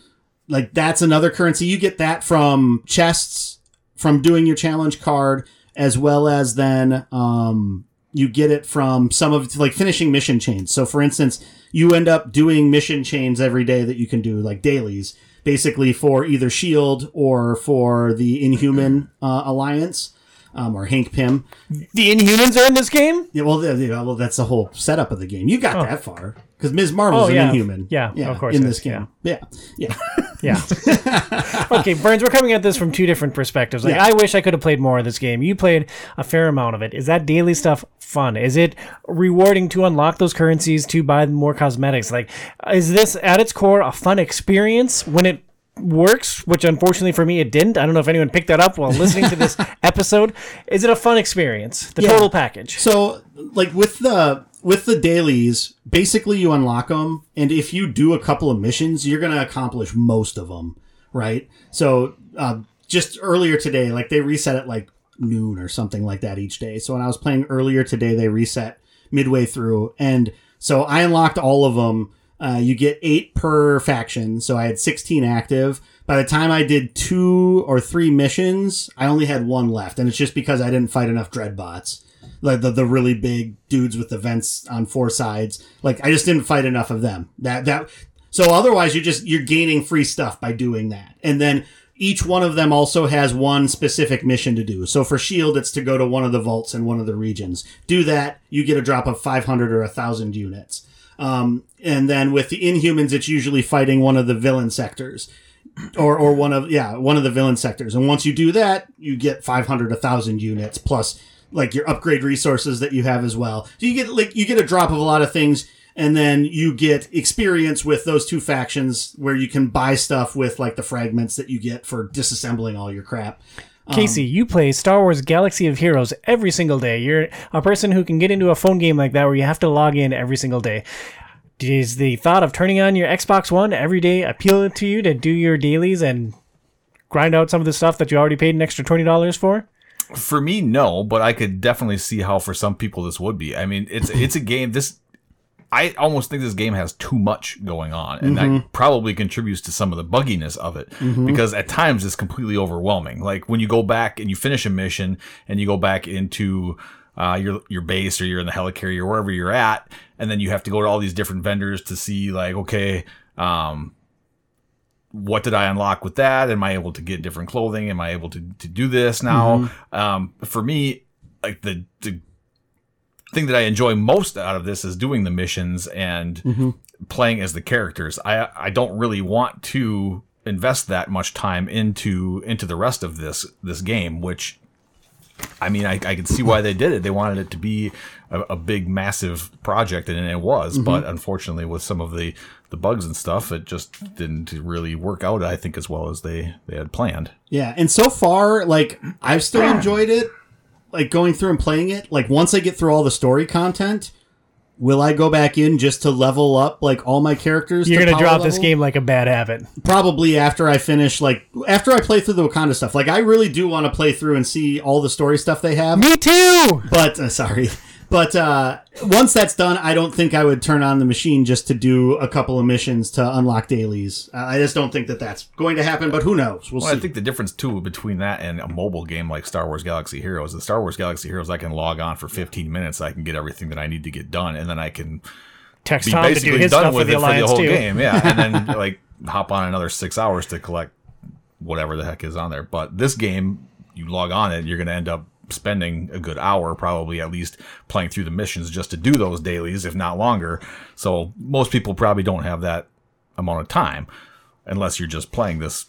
like, that's another currency. You get that from chests, from doing your challenge card, as well as then um, you get it from some of like finishing mission chains. So, for instance, you end up doing mission chains every day that you can do, like dailies, basically for either Shield or for the Inhuman uh, Alliance. Um, or Hank Pym. The Inhumans are in this game? Yeah, well, yeah, well, that's the whole setup of the game. You got that far because Ms. Marvel's Oh, an. Inhuman. Yeah, yeah, of course in this is, game. Yeah, yeah. Yeah. okay, Burns, we're coming at this from two different perspectives. Like, Yeah. I wish I could have played more of this game. You played a fair amount of it. Is that daily stuff fun? Is it rewarding to unlock those currencies to buy more cosmetics? Like, is this at its core a fun experience when it works? Which unfortunately for me, it didn't. I don't know if anyone picked that up while listening to this episode. Is it a fun experience? The Yeah. total package. So, like with the with the dailies, basically you unlock them, and if you do a couple of missions, you're gonna accomplish most of them, right? So uh, just earlier today, like they reset at like noon or something like that each day. So when I was playing earlier today, they reset midway through, and so I unlocked all of them. Uh, you get eight per faction, so I had 16 active. By the time I did two or three missions, I only had one left, and it's just because I didn't fight enough dreadbots like the, the really big dudes with the vents on four sides. Like I just didn't fight enough of them. That that so otherwise you just you're gaining free stuff by doing that. And then each one of them also has one specific mission to do. So for Shield, it's to go to one of the vaults in one of the regions. Do that, you get a drop of 500 or 1,000 units. Um, and then with the Inhumans, it's usually fighting one of the villain sectors. Or, or one of yeah one of the villain sectors and once you do that you get 500 1000 units plus like your upgrade resources that you have as well. So you get like you get a drop of a lot of things and then you get experience with those two factions where you can buy stuff with like the fragments that you get for disassembling all your crap. Casey, um, you play Star Wars Galaxy of Heroes every single day. You're a person who can get into a phone game like that where you have to log in every single day. Does the thought of turning on your Xbox One every day appeal to you to do your dailies and grind out some of the stuff that you already paid an extra $20 for? For me, no, but I could definitely see how for some people this would be. I mean, it's it's a game. This I almost think this game has too much going on, and that probably contributes to some of the bugginess of it. Because at times it's completely overwhelming. Like when you go back and you finish a mission, and you go back into uh, your your base or you're in the helicarrier or wherever you're at, and then you have to go to all these different vendors to see like, okay, um, what did I unlock with that? Am I able to get different clothing? Am I able to, to do this now? Um, for me, like the, the thing that I enjoy most out of this is doing the missions and mm-hmm. playing as the characters. I, I don't really want to invest that much time into, into the rest of this, this game, which I mean, I, I can see why they did it. They wanted it to be a, a big, massive project, and it was. Mm-hmm. But unfortunately, with some of the, the bugs and stuff, it just didn't really work out. I think as well as they they had planned. Yeah, and so far, like I've still enjoyed it. Like going through and playing it. Like once I get through all the story content, will I go back in just to level up like all my characters? You're to going to power drop this game like a bad habit. probably after I finish. Like after I play through the Wakanda stuff. Like I really do want to play through and see all the story stuff they have. Me too! But uh, sorry. But uh, once that's done, I don't think I would turn on the machine just to do a couple of missions to unlock dailies. Uh, I just don't think that that's going to happen. But who knows? We'll Well, see. I think the difference too between that and a mobile game like Star Wars Galaxy Heroes, the Star Wars Galaxy Heroes, I can log on for 15 minutes, I can get everything that I need to get done, and then I can Text be Tom to do basically his done stuff for with the it for the whole too. game. Yeah, and then like hop on another six hours to collect whatever the heck is on there. But this game, you log on it, you're going to end up spending a good hour, probably at least playing through the missions just to do those dailies, if not longer. So most people probably don't have that amount of time, unless you're just playing this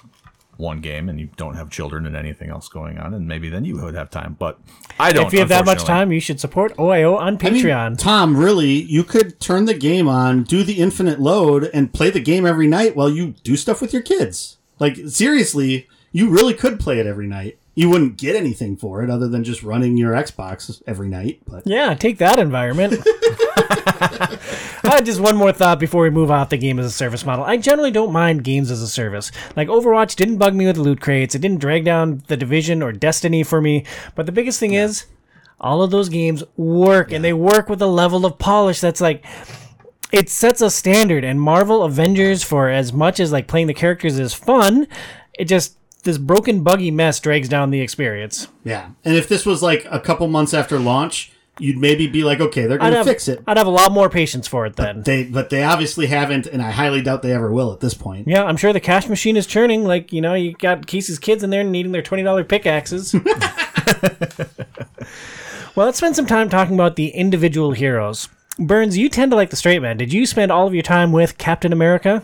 one game and you don't have children and anything else going on, and maybe then you would have time. But I don't. If you have that much time, you should support OIO on I mean, Patreon. Tom, really, you could turn the game on, do the infinite load, and play the game every night while you do stuff with your kids. Like, seriously, you really could play it every night. You wouldn't get anything for it other than just running your Xbox every night. But yeah, take that environment. uh, just one more thought before we move off the game as a service model. I generally don't mind games as a service. Like Overwatch didn't bug me with loot crates. It didn't drag down the Division or Destiny for me. But the biggest thing is, all of those games work, and they work with a level of polish that's like it sets a standard and marvel avengers for as much as like playing the characters is fun it just this broken buggy mess drags down the experience. Yeah, and if this was like a couple months after launch, you'd maybe be like, okay, they're going to fix it. I'd have a lot more patience for it then. They, but they obviously haven't, and I highly doubt they ever will at this point. yeah i'm sure the cash machine is churning like you know you got casey's kids in there needing their $20 pickaxes. Well let's spend some time talking about the individual heroes. Burns you tend to like the straight man. Did you spend all of your time with captain america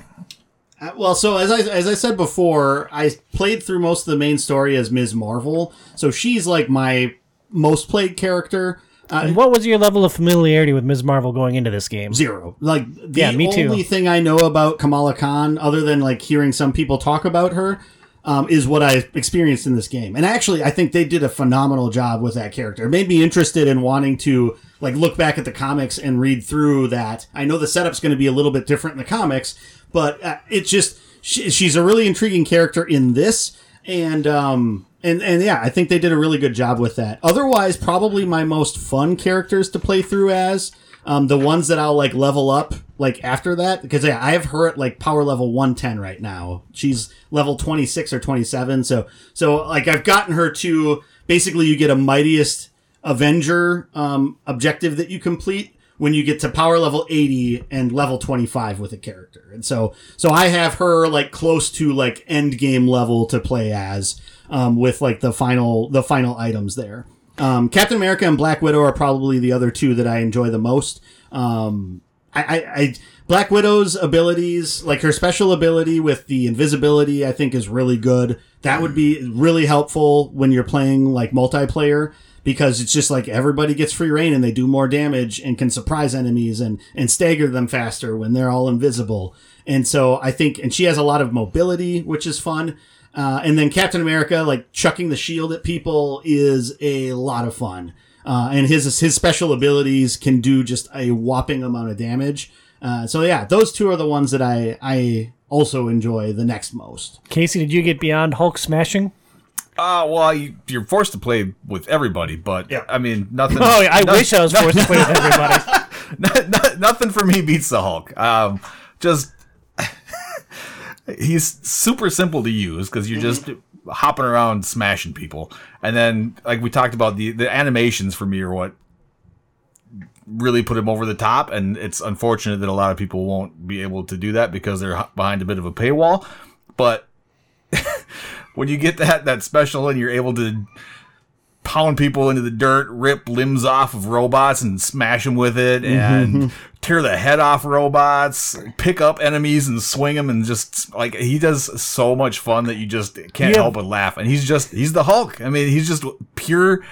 Uh, Well, so as I as I said before, I played through most of the main story as Ms. Marvel, so she's like my most played character. Uh, and what was your level of familiarity with ms marvel going into this game zero. Like the Yeah, me too. only thing I know about Kamala Khan, other than like hearing some people talk about her, um, is what I experienced in this game. And actually, I think they did a phenomenal job with that character. It made me interested in wanting to like look back at the comics and read through that. I know the setup's going to be a little bit different in the comics, but uh, it's just she, she's a really intriguing character in this, and um, and and yeah, I think they did a really good job with that. Otherwise, probably my most fun characters to play through as. Um, the ones that I'll like level up like after that because yeah, I have her at like power level 110 right now. She's level 26 or 27. So so like I've gotten her to basically you get a mightiest Avenger um, objective that you complete when you get to power level 80 and level 25 with a character. And so so I have her like close to like end game level to play as um, with like the final the final items there. Um, Captain America and Black Widow are probably the other two that I enjoy the most. Um, I, I, I Black Widow's abilities, like her special ability with the invisibility, I think is really good. That would be really helpful when you're playing like multiplayer because it's just like everybody gets free reign and they do more damage and can surprise enemies and and stagger them faster when they're all invisible. And so I think, and she has a lot of mobility, which is fun. Uh, and then Captain America, like chucking the shield at people, is a lot of fun. Uh, and his his special abilities can do just a whopping amount of damage. Uh, so yeah, those two are the ones that I I also enjoy the next most. Casey, did you get beyond Hulk smashing? Uh, well, you, you're forced to play with everybody, but Yeah. I mean, nothing. Oh, I no- wish I was forced to play with everybody. no- no- nothing for me beats the Hulk. Um, just he's super simple to use because you're just hopping around smashing people, and then like we talked about the the animations for me are what really put him over the top, and it's unfortunate that a lot of people won't be able to do that because they're behind a bit of a paywall, but. When you get that that special and you're able to pound people into the dirt, rip limbs off of robots and smash them with it, mm-hmm. and tear the head off robots, pick up enemies and swing them, and just like he does so much fun that you just can't Yeah. help but laugh. And he's just he's the Hulk. I mean, he's just pure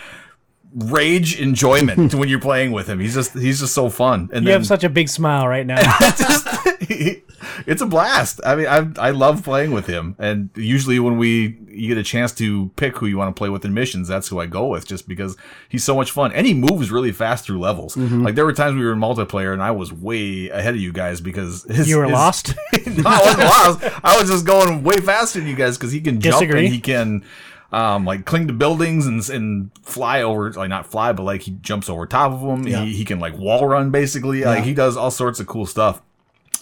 rage enjoyment when you're playing with him. He's just he's just so fun. And You then have such a big smile right now. it's a blast. I mean, I I love playing with him, and usually when we you get a chance to pick who you want to play with in missions, that's who I go with, just because he's so much fun, and he moves really fast through levels. Like there were times we were in multiplayer, and I was way ahead of you guys because his, You were his- lost. no, I wasn't lost. I was just going way faster than you guys because he can jump Disagree. and he can. Um, like cling to buildings and and fly over, like not fly, but like he jumps over top of them. Yeah. He, he can like wall run basically. Like he does all sorts of cool stuff.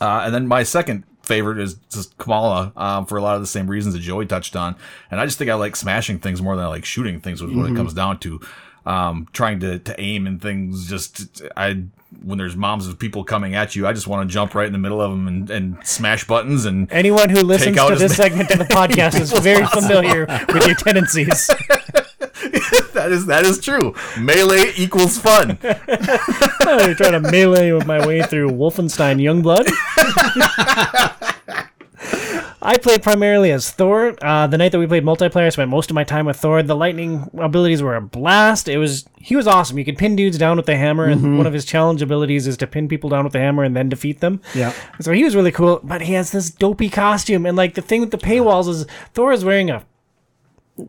Uh, and then my second favorite is just Kamala um, for a lot of the same reasons that Joey touched on. And I just think I like smashing things more than I like shooting things, with what it comes down to. Um, trying to, to aim and things. Just I when there's moms of people coming at you, I just want to jump right in the middle of them and, and smash buttons and Anyone who listens to this segment of the podcast is very familiar with your tendencies. that is that is true. Melee equals fun. I'm trying to melee with my way through Wolfenstein Youngblood. I played primarily as Thor. Uh, the night that we played multiplayer, I spent most of my time with Thor. The lightning abilities were a blast. It was he was awesome. You could pin dudes down with the hammer, and one of his challenge abilities is to pin people down with the hammer and then defeat them. Yeah. So he was really cool, but he has this dopey costume, and like the thing with the paywalls is Thor is wearing a.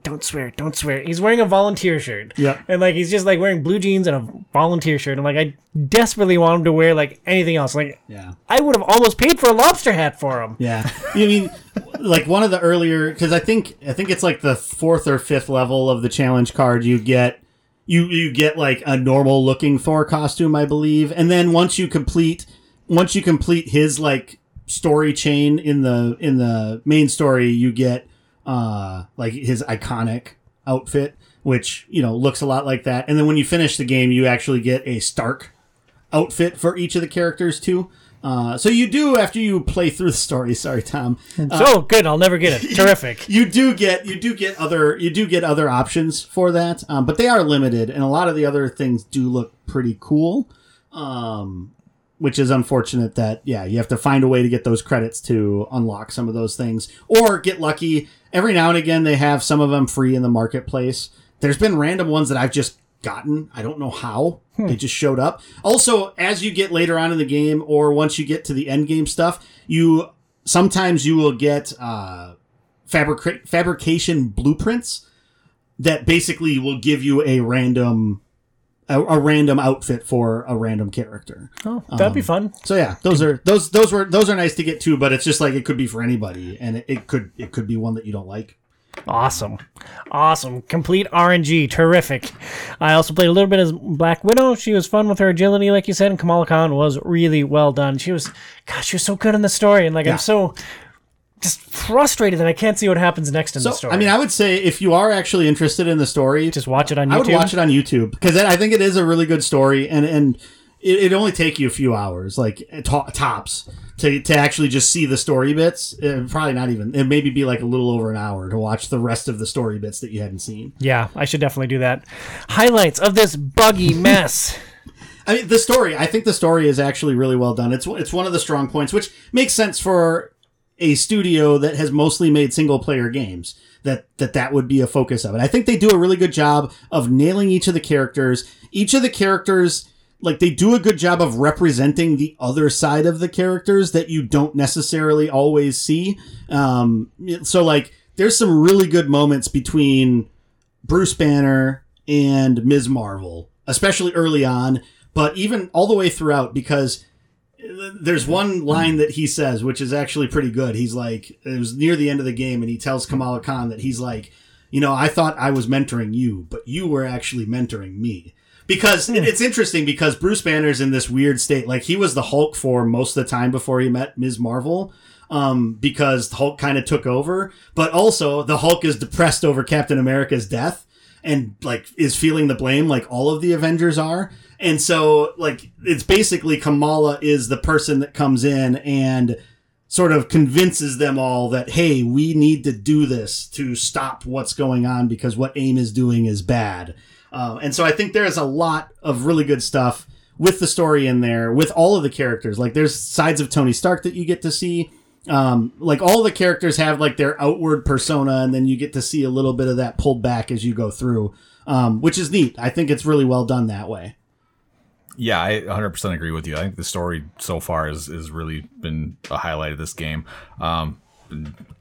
Don't swear, don't swear. He's wearing a volunteer shirt. Yeah. And like he's just like wearing blue jeans and a volunteer shirt. And like I desperately want him to wear like anything else. Like Yeah. I would have almost paid for a lobster hat for him. Yeah, you mean like one of the earlier because I think I think it's like the fourth or fifth level of the challenge card. You get you you get like a normal looking Thor costume, I believe, and then once you complete once you complete his like story chain in the in the main story, you get uh like his iconic outfit, which you know looks a lot like that. And then when you finish the game, you actually get a Stark outfit for each of the characters too. Uh, so you do after you play through the story. Sorry, Tom. so good, I'll never get it. Terrific. You do get you do get other you do get other options for that, um, but they are limited, and a lot of the other things do look pretty cool. Um, which is unfortunate that yeah you have to find a way to get those credits to unlock some of those things or get lucky. Every now and again they have some of them free in the marketplace. There's been random ones that i've just gotten. I don't know how. They just showed up. Also as you get later on in the game or once you get to the end game stuff you sometimes you will get uh fabric fabrication blueprints that basically will give you a random a, a random outfit for a random character. Oh, that'd be um, fun. So yeah, those are those those were those are nice to get too, but it's just like it could be for anybody, and it, it could it could be one that you don't like. Awesome. Awesome. Complete RNG. Terrific. I also played a little bit as Black Widow. She was fun with her agility, like you said, and Kamala Khan was really well done. She was, gosh, she was so good in the story. And like, Yeah. I'm so just frustrated that I can't see what happens next in the story. I mean, I would say if you are actually interested in the story, just watch it on YouTube. I would watch it on YouTube because I think it is a really good story, and and it, it only take you a few hours, like to- tops, to to actually just see the story bits. Uh, probably not even. It maybe be like a little over an hour to watch the rest of the story bits that you hadn't seen. Yeah, I should definitely do that. Highlights of this buggy mess. I mean, the story. I think the story is actually really well done. It's it's one of the strong points, which makes sense for a studio that has mostly made single player games. That that that would be a focus of it. I think they do a really good job of nailing each of the characters. Each of the characters. Like they do a good job of representing the other side of the characters that you don't necessarily always see. Um, so like, there's some really good moments between Bruce Banner and Ms. Marvel, especially early on, but even all the way throughout because there's one line that he says which is actually pretty good. He's like it was near the end of the game and he tells Kamala Khan that he's like, you know, I thought I was mentoring you, but you were actually mentoring me. Because it- it's interesting because Bruce Banner's in this weird state. Like he was the Hulk for most of the time before he met Ms. Marvel. Um, because Hulk kind of took over, but also the Hulk is depressed over Captain America's death and like is feeling the blame like all of the Avengers are. And so like it's basically Kamala is the person that comes in and sort of convinces them all that hey, we need to do this to stop what's going on because what AIM is doing is bad. Um, and so I think there is a lot of really good stuff with the story in there with all of the characters. Like there's sides of Tony Stark that you get to see. Um, like all the characters have like their outward persona, and then you get to see a little bit of that pulled back as you go through, um, which is neat. I think it's really well done that way. Yeah, I 100% agree with you. I think the story so far has, has really been a highlight of this game. Um,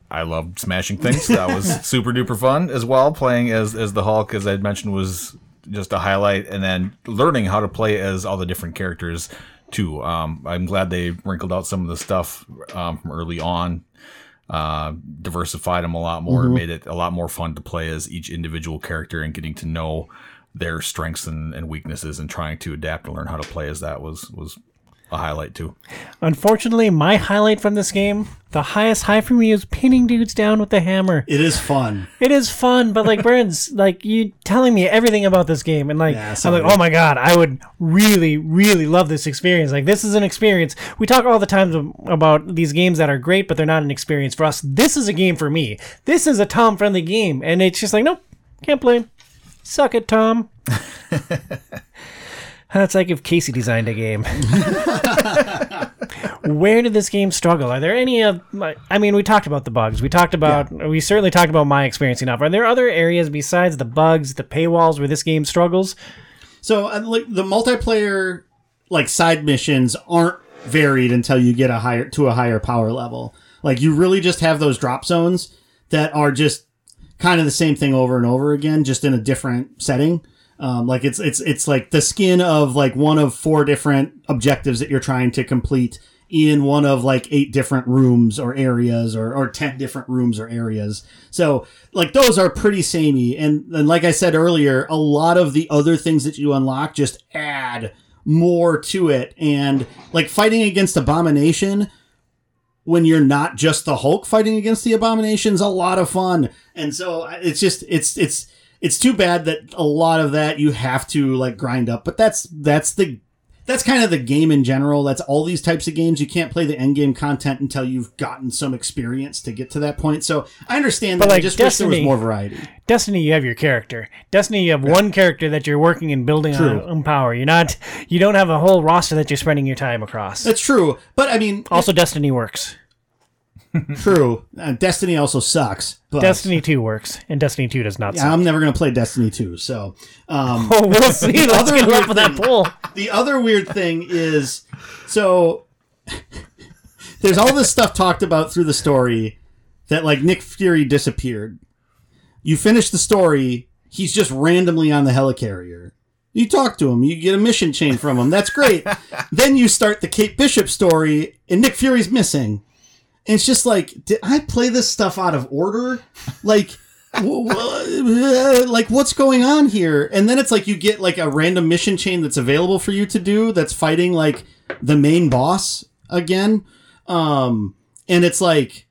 I loved smashing things. That was super duper fun as well. Playing as, as the Hulk, as I mentioned, was just a highlight. And then learning how to play as all the different characters too. Um, I'm glad they wrinkled out some of the stuff um, from early on. Uh, diversified them a lot more, made it a lot more fun to play as each individual character and getting to know their strengths and, and weaknesses and trying to adapt and learn how to play as that was was a highlight too. Unfortunately, my highlight from this game, the highest high for me is pinning dudes down with the hammer. It is fun. It is fun, but like Burns, like you telling me everything about this game, and like Yeah, I'm like, oh my god, I would really, really love this experience. Like this is an experience. We talk all the times ab- about these games that are great, but they're not an experience for us. This is a game for me. This is a Tom friendly game, and it's just like, nope, can't play. Suck it, Tom. That's like if Casey designed a game. Where did this game struggle? Are there any of? like, I mean, we talked about the bugs. We talked about. We certainly talked about my experience enough. Are there other areas besides the bugs, the paywalls, where this game struggles? So uh, like the multiplayer like side missions aren't varied until you get a higher to a higher power level. Like you really just have those drop zones that are just kind of the same thing over and over again, just in a different setting. Um, like it's it's it's like the skin of like one of four different objectives that you're trying to complete in one of like eight different rooms or areas or, or 10 different rooms or areas. So like those are pretty samey. And, and like I said earlier, a lot of the other things that you unlock just add more to it. And like fighting against Abomination, when you're not just the Hulk fighting against the Abomination's a lot of fun. And so it's just it's it's it's too bad that a lot of that you have to like grind up. But that's that's the that's kind of the game in general. That's all these types of games. You can't play the end game content until you've gotten some experience to get to that point. So I understand that. like I just wish there was Destiny- more variety. Destiny, you have your character. Destiny, you have one character that you're working and building True. on, on power. You're not. You don't have a whole roster that you're spending your time across. That's true. But I mean, Also, Destiny works. true. Uh, Destiny also sucks. But Destiny Two works, and Destiny Two does not. suck. I'm never going to play Destiny 2. So, um, Oh, we'll see. Let's other get weird up with that thing- poll. the other weird thing is so there's all this stuff talked about through the story that like Nick Fury disappeared. You finish the story, he's just randomly on the helicarrier. You talk to him, you get a mission chain from him. That's great. then you start the Kate Bishop story, and Nick Fury's missing. And it's just like, did I play this stuff out of order? Like, like what's going on here? And then it's like you get like a random mission chain that's available for you to do that's fighting like the main boss again. Um, and it's like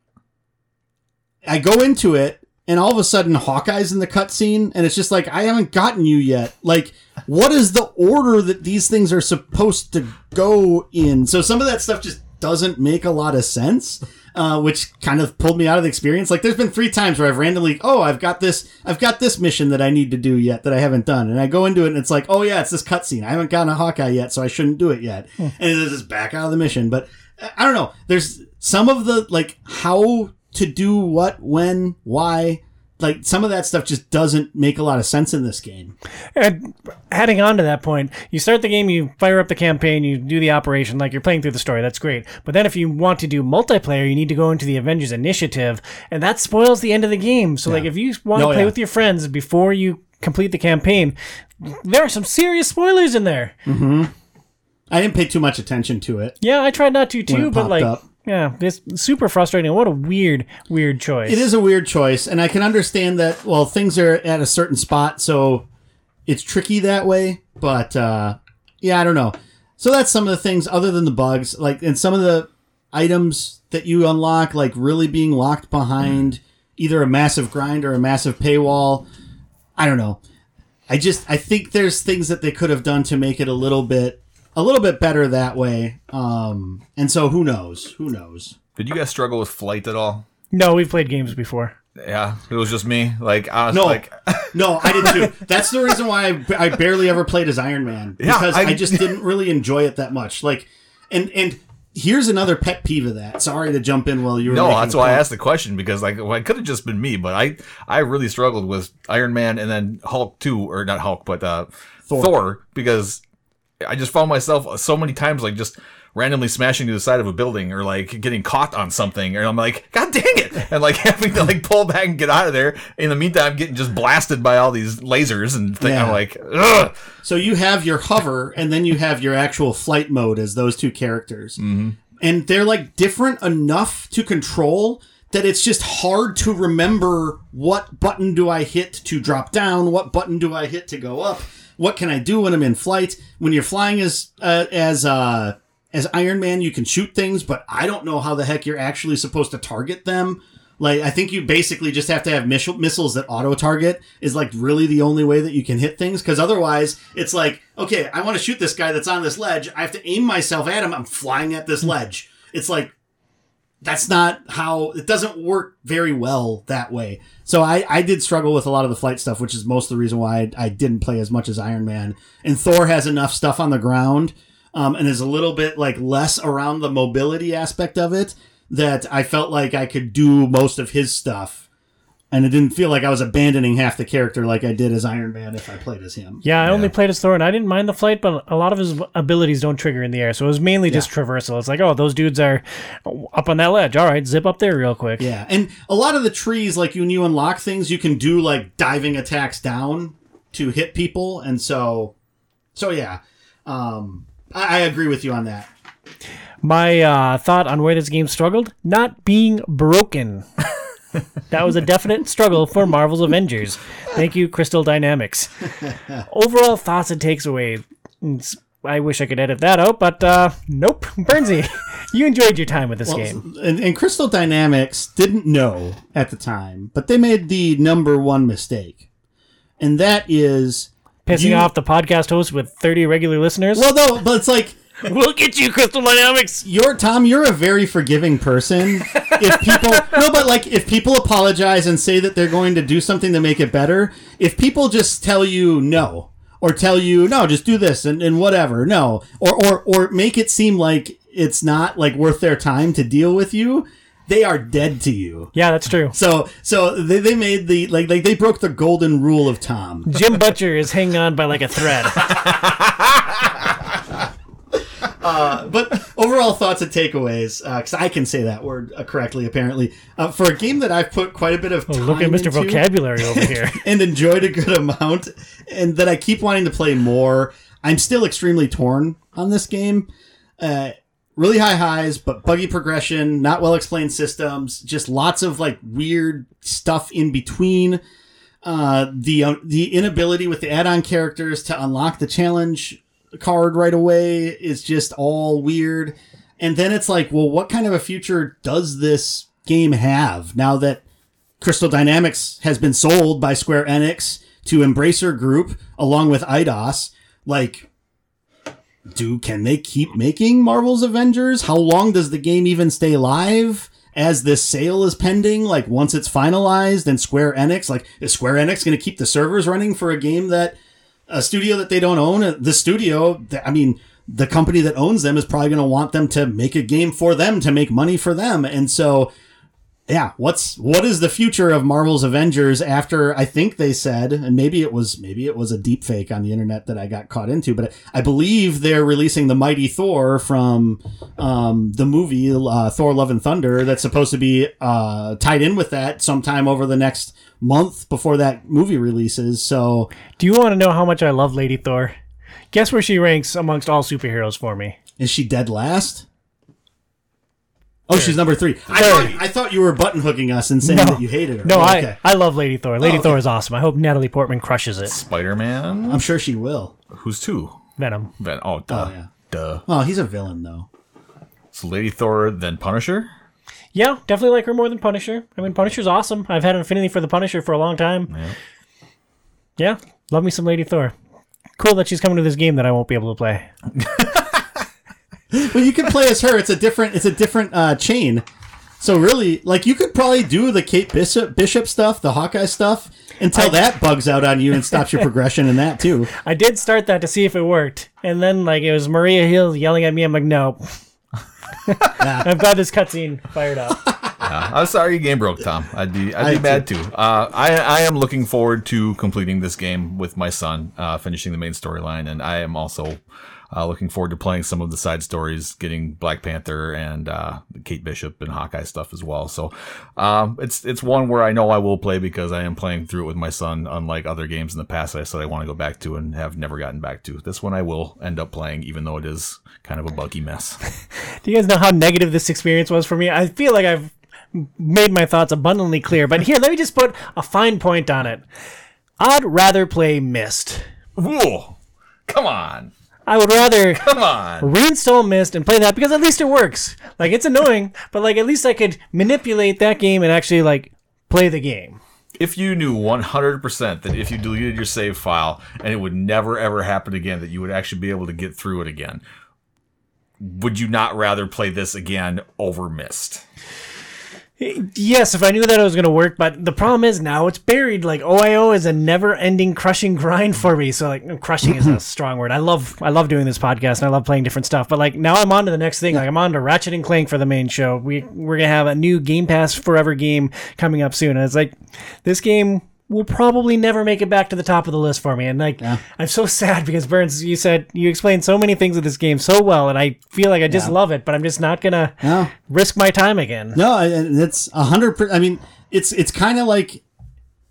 I go into it, and all of a sudden Hawkeye's in the cutscene, and it's just like I haven't gotten you yet. Like, what is the order that these things are supposed to go in? So some of that stuff just doesn't make a lot of sense. Uh, which kind of pulled me out of the experience. Like, there's been three times where I've randomly, oh, I've got this, I've got this mission that I need to do yet that I haven't done, and I go into it and it's like, oh yeah, it's this cutscene. I haven't gotten a Hawkeye yet, so I shouldn't do it yet, and it's just back out of the mission. But uh, I don't know. There's some of the like how to do what, when, why. Like some of that stuff just doesn't make a lot of sense in this game. And heading on to that point, you start the game, you fire up the campaign, you do the operation, like you're playing through the story. That's great. But then if you want to do multiplayer, you need to go into the Avengers Initiative, and that spoils the end of the game. So, like, if you want to Oh, play yeah. with your friends before you complete the campaign, there are some serious spoilers in there. Mm-hmm. I didn't pay too much attention to it. Yeah, I tried not to too, but like, up. Yeah, it's super frustrating. What a weird, weird choice. It is a weird choice, and I can understand that. Well, things are at a certain spot, so it's tricky that way. But uh, yeah, I don't know. So that's some of the things other than the bugs, like and some of the items that you unlock, like really being locked behind either a massive grind or a massive paywall. I don't know. I just I think there's things that they could have done to make it a little bit a little bit better that way. Um, and so who knows? Who knows? Did you guys struggle with flight at all? no, we've played games before. Yeah, it was just me. Like, I was No. like, No, I did too. That's the reason why I, I barely ever played as Iron Man Yeah, because I, I- just didn't really enjoy it that much. Like, and and here's another pet peeve of that. Sorry to jump in while you were. no, that's why I asked the question because like well, it could have just been me, but I I really struggled with Iron Man and then Hulk two or not Hulk, but uh, Thor. Thor. because I just found myself so many times like just randomly smashing to the side of a building or like getting caught on something and I'm like god dang it! And like having to like pull back and get out of there. In the meantime getting just blasted by all these lasers and think Yeah. I'm like ugh. So you have your hover, and then you have your actual flight mode as those two characters, mm-hmm. and they're like different enough to control that it's just hard to remember what button do I hit to drop down, what button do I hit to go up, what can I do when I'm in flight. When you're flying as uh, as uh, as Iron Man, you can shoot things, but I don't know how the heck you're actually supposed to target them. Like, I think you basically just have to have miss- missiles that auto target is like really the only way that you can hit things. Cause otherwise it's like, okay, I want to shoot this guy that's on this ledge. I have to aim myself at him. I'm flying at this ledge. It's like, that's not how it doesn't work very well that way. So I, I did struggle with a lot of the flight stuff, which is most of the reason why I, I didn't play as much as Iron Man. And Thor has enough stuff on the ground, um, and is a little bit like less around the mobility aspect of it that I felt like I could do most of his stuff. And it didn't feel like I was abandoning half the character like I did as Iron Man if I played as him. Yeah, I only played as Thor, and I didn't mind the flight, but a lot of his abilities don't trigger in the air, so it was mainly just traversal. It's like, oh, those dudes are up on that ledge. All right, zip up there real quick. Yeah, and a lot of the trees, like when you unlock things, you can do like diving attacks down to hit people, and so, so yeah, um, I, I agree with you on that. My uh, thought on where this game struggled: not being broken. that was a definite struggle for Marvel's Avengers. Thank you, Crystal Dynamics. Overall thoughts and takes away. I wish I could edit that out, but uh, nope. Bernsey, you enjoyed your time with this game. And, and Crystal Dynamics didn't know at the time, but they made the number one mistake, and that is Pissing you- off the podcast host with 30 regular listeners. Well, no, but it's like we'll get you, Crystal Dynamics. you're Tom. You're a very forgiving person. if people no, but like if people apologize and say that they're going to do something to make it better, if people just tell you no or tell you no, just do this and, and whatever, no, or or or make it seem like it's not like worth their time to deal with you, they are dead to you. Yeah, that's true. So so they, they made the like like they broke the golden rule of Tom. Jim Butcher is hanging on by like a thread. Uh, but overall thoughts and takeaways, because I can say that word uh, correctly, apparently, uh, for a game that I've put quite a bit of time Oh, Look at Mr. into Vocabulary over here. and enjoyed a good amount, and that I keep wanting to play more. I'm still extremely torn on this game. Uh, really high highs, but buggy progression, not well explained systems, just lots of like weird stuff in between. Uh, the uh, the inability with the add-on characters to unlock the challenge card right away is just all weird. And then it's like, well, what kind of a future does this game have now that Crystal Dynamics has been sold by Square Enix to Embracer Group along with Eidos? Like, do can they keep making Marvel's Avengers? How long does the game even stay live? As this sale is pending, like once it's finalized and Square Enix, like is Square Enix going to keep the servers running for a game that a studio that they don't own? The studio, I mean, the company that owns them is probably going to want them to make a game for them to make money for them. And so, yeah, what's what is the future of Marvel's Avengers after I think they said, and maybe it was maybe it was a deep fake on the internet that I got caught into, but I believe they're releasing the Mighty Thor from um, the movie uh, Thor: Love and Thunder that's supposed to be uh, tied in with that sometime over the next month before that movie releases. So Do you want to know how much I love Lady Thor? Guess where she ranks amongst all superheroes for me? is she dead last? Oh, she's number three. I thought, I thought you were button hooking us and saying No. that you hated her. No, Oh, I, okay. I love Lady Thor. Lady Oh, okay. Thor is awesome. I hope Natalie Portman crushes it. Spider Man. I'm sure she will. Who's two? Venom. Ven- oh, duh. Oh, yeah. Duh. Oh, he's a villain though. So Lady Thor, then Punisher. Yeah, definitely like her more than Punisher. I mean, Punisher's awesome. I've had an affinity for the Punisher for a long time. Yeah, love me some Lady Thor. Cool that she's coming to this game that I won't be able to play. But you can play as her. It's a different. It's a different uh, chain. So really, like you could probably do the Kate Bishop Bishop stuff, the Hawkeye stuff, until that bugs out on you and stops your progression in that too. I did start that to see if it worked, and then like it was Maria Hill yelling at me. I'm like, no. I've got this cutscene fired up. Uh, I'm sorry your game broke, Tom. I'd be I'd I be mad too. Uh, I I am looking forward to completing this game with my son, uh, finishing the main storyline, and I am also uh, looking forward to playing some of the side stories, getting Black Panther and uh, Kate Bishop and Hawkeye stuff as well. So um, it's it's one where I know I will play because I am playing through it with my son. Unlike other games in the past, that I said I want to go back to and have never gotten back to. This one I will end up playing, even though it is kind of a buggy mess. Do you guys know how negative this experience was for me? I feel like I've made my thoughts abundantly clear, but here, let me just put a fine point on it. I'd rather play Myst. Whoa! Come on, I would rather come on. reinstall Myst and play that because at least it works. Like it's annoying, but like at least I could manipulate that game and actually like play the game. if you knew 100% that if you deleted your save file and it would never ever happen again that you would actually be able to get through it again would you not rather play this again over Myst Yes, if I knew that it was going to work, but the problem is now it's buried. Like OIO is a never-ending crushing grind for me. So like crushing is a strong word. I love I love doing this podcast and I love playing different stuff. But like now I'm on to the next thing. Like I'm on to Ratchet and Clank for the main show. We we're gonna have a new Game Pass Forever game coming up soon. And it's like this game will probably never make it back to the top of the list for me. And like I'm so sad because Burns, you said you explained so many things of this game so well, and I feel like I just love it, but I'm just not gonna No, risk my time again. no, it's a hundred. I mean, it's it's kind of like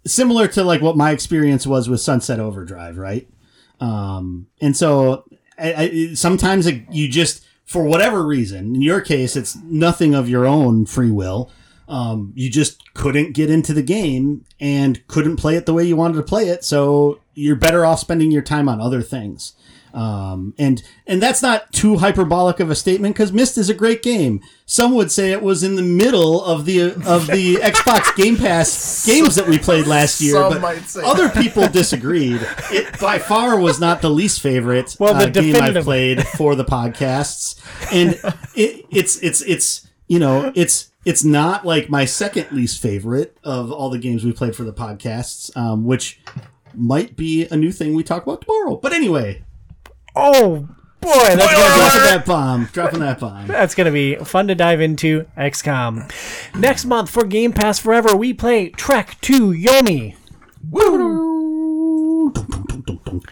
similar to like what my experience was with Sunset Overdrive, right? Um, and so I, I, sometimes it, you just, for whatever reason, in your case, it's nothing of your own free will. Um, you just couldn't get into the game and couldn't play it the way you wanted to play it. So you're better off spending your time on other things. Um, and and that's not too hyperbolic of a statement because Myst is a great game. Some would say it was in the middle of the of the Xbox Game Pass games that we played last year, Some but might say other people disagreed. It by far was not the least favorite Well, the uh, game I've played for the podcasts, and it, it's it's it's you know it's it's not like my second least favorite of all the games we played for the podcasts, um, which might be a new thing we talk about tomorrow. But anyway, Oh boy, that's gonna, dropping that bomb, dropping that bomb. that's gonna be fun to dive into XCOM. Next month for Game Pass Forever, we play Trek to Yomi.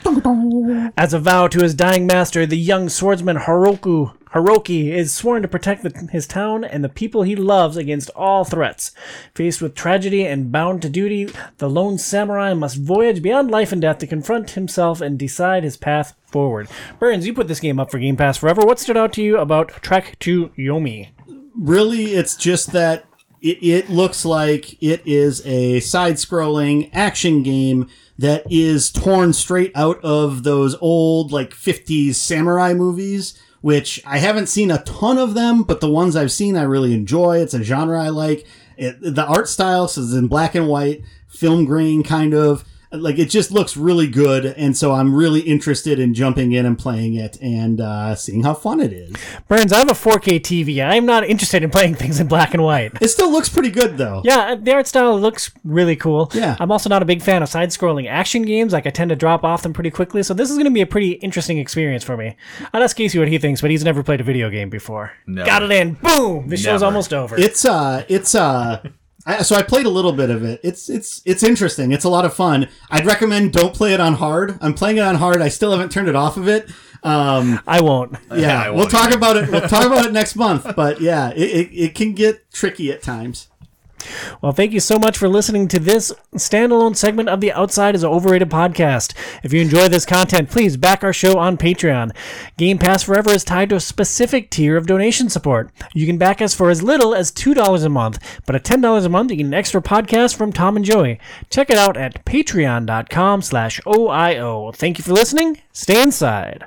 song. As a vow to his dying master, the young swordsman Haroku Hiroki is sworn to protect the, his town and the people he loves against all threats. Faced with tragedy and bound to duty, the lone samurai must voyage beyond life and death to confront himself and decide his path forward. Burns, you put this game up for Game Pass Forever. What stood out to you about Trek to Yomi? really it's just that it, it looks like it is a side-scrolling action game that is torn straight out of those old like 50s samurai movies which i haven't seen a ton of them but the ones i've seen i really enjoy. It's a genre i like. It, the art style is in black and white film grain kind of like it just looks really good and so i'm really interested in jumping in and playing it and uh, seeing how fun it is Burns, I have a 4K TV. I'm not interested in playing things in black and white. it still looks pretty good though Yeah, the art style looks really cool. Yeah. I'm also not a big fan of side scrolling action games. Like, I tend to drop off them pretty quickly. So, this is going to be a pretty interesting experience for me. I'll ask Casey what he thinks, but he's never played a video game before. Never. Got it in. Boom! The show's almost over. It's uh, it's uh. I, so I played a little bit of it. It's it's it's interesting. It's a lot of fun. I'd recommend don't play it on hard. I'm playing it on hard. I still haven't turned it off of it. Um, I won't. yeah, I we'll won't talk either. about it. We'll talk about it next month. But yeah, it, it, it can get tricky at times. Well, thank you so much for listening to this standalone segment of the Outside is Overrated podcast. If you enjoy this content, please back our show on Patreon. Game Pass Forever is tied to a specific tier of donation support. You can back us for as little as $2 a month, but at $10 a month, you get an extra podcast from Tom and Joey. Check it out at patreon.com slash OIO. Thank you for listening. Stay inside.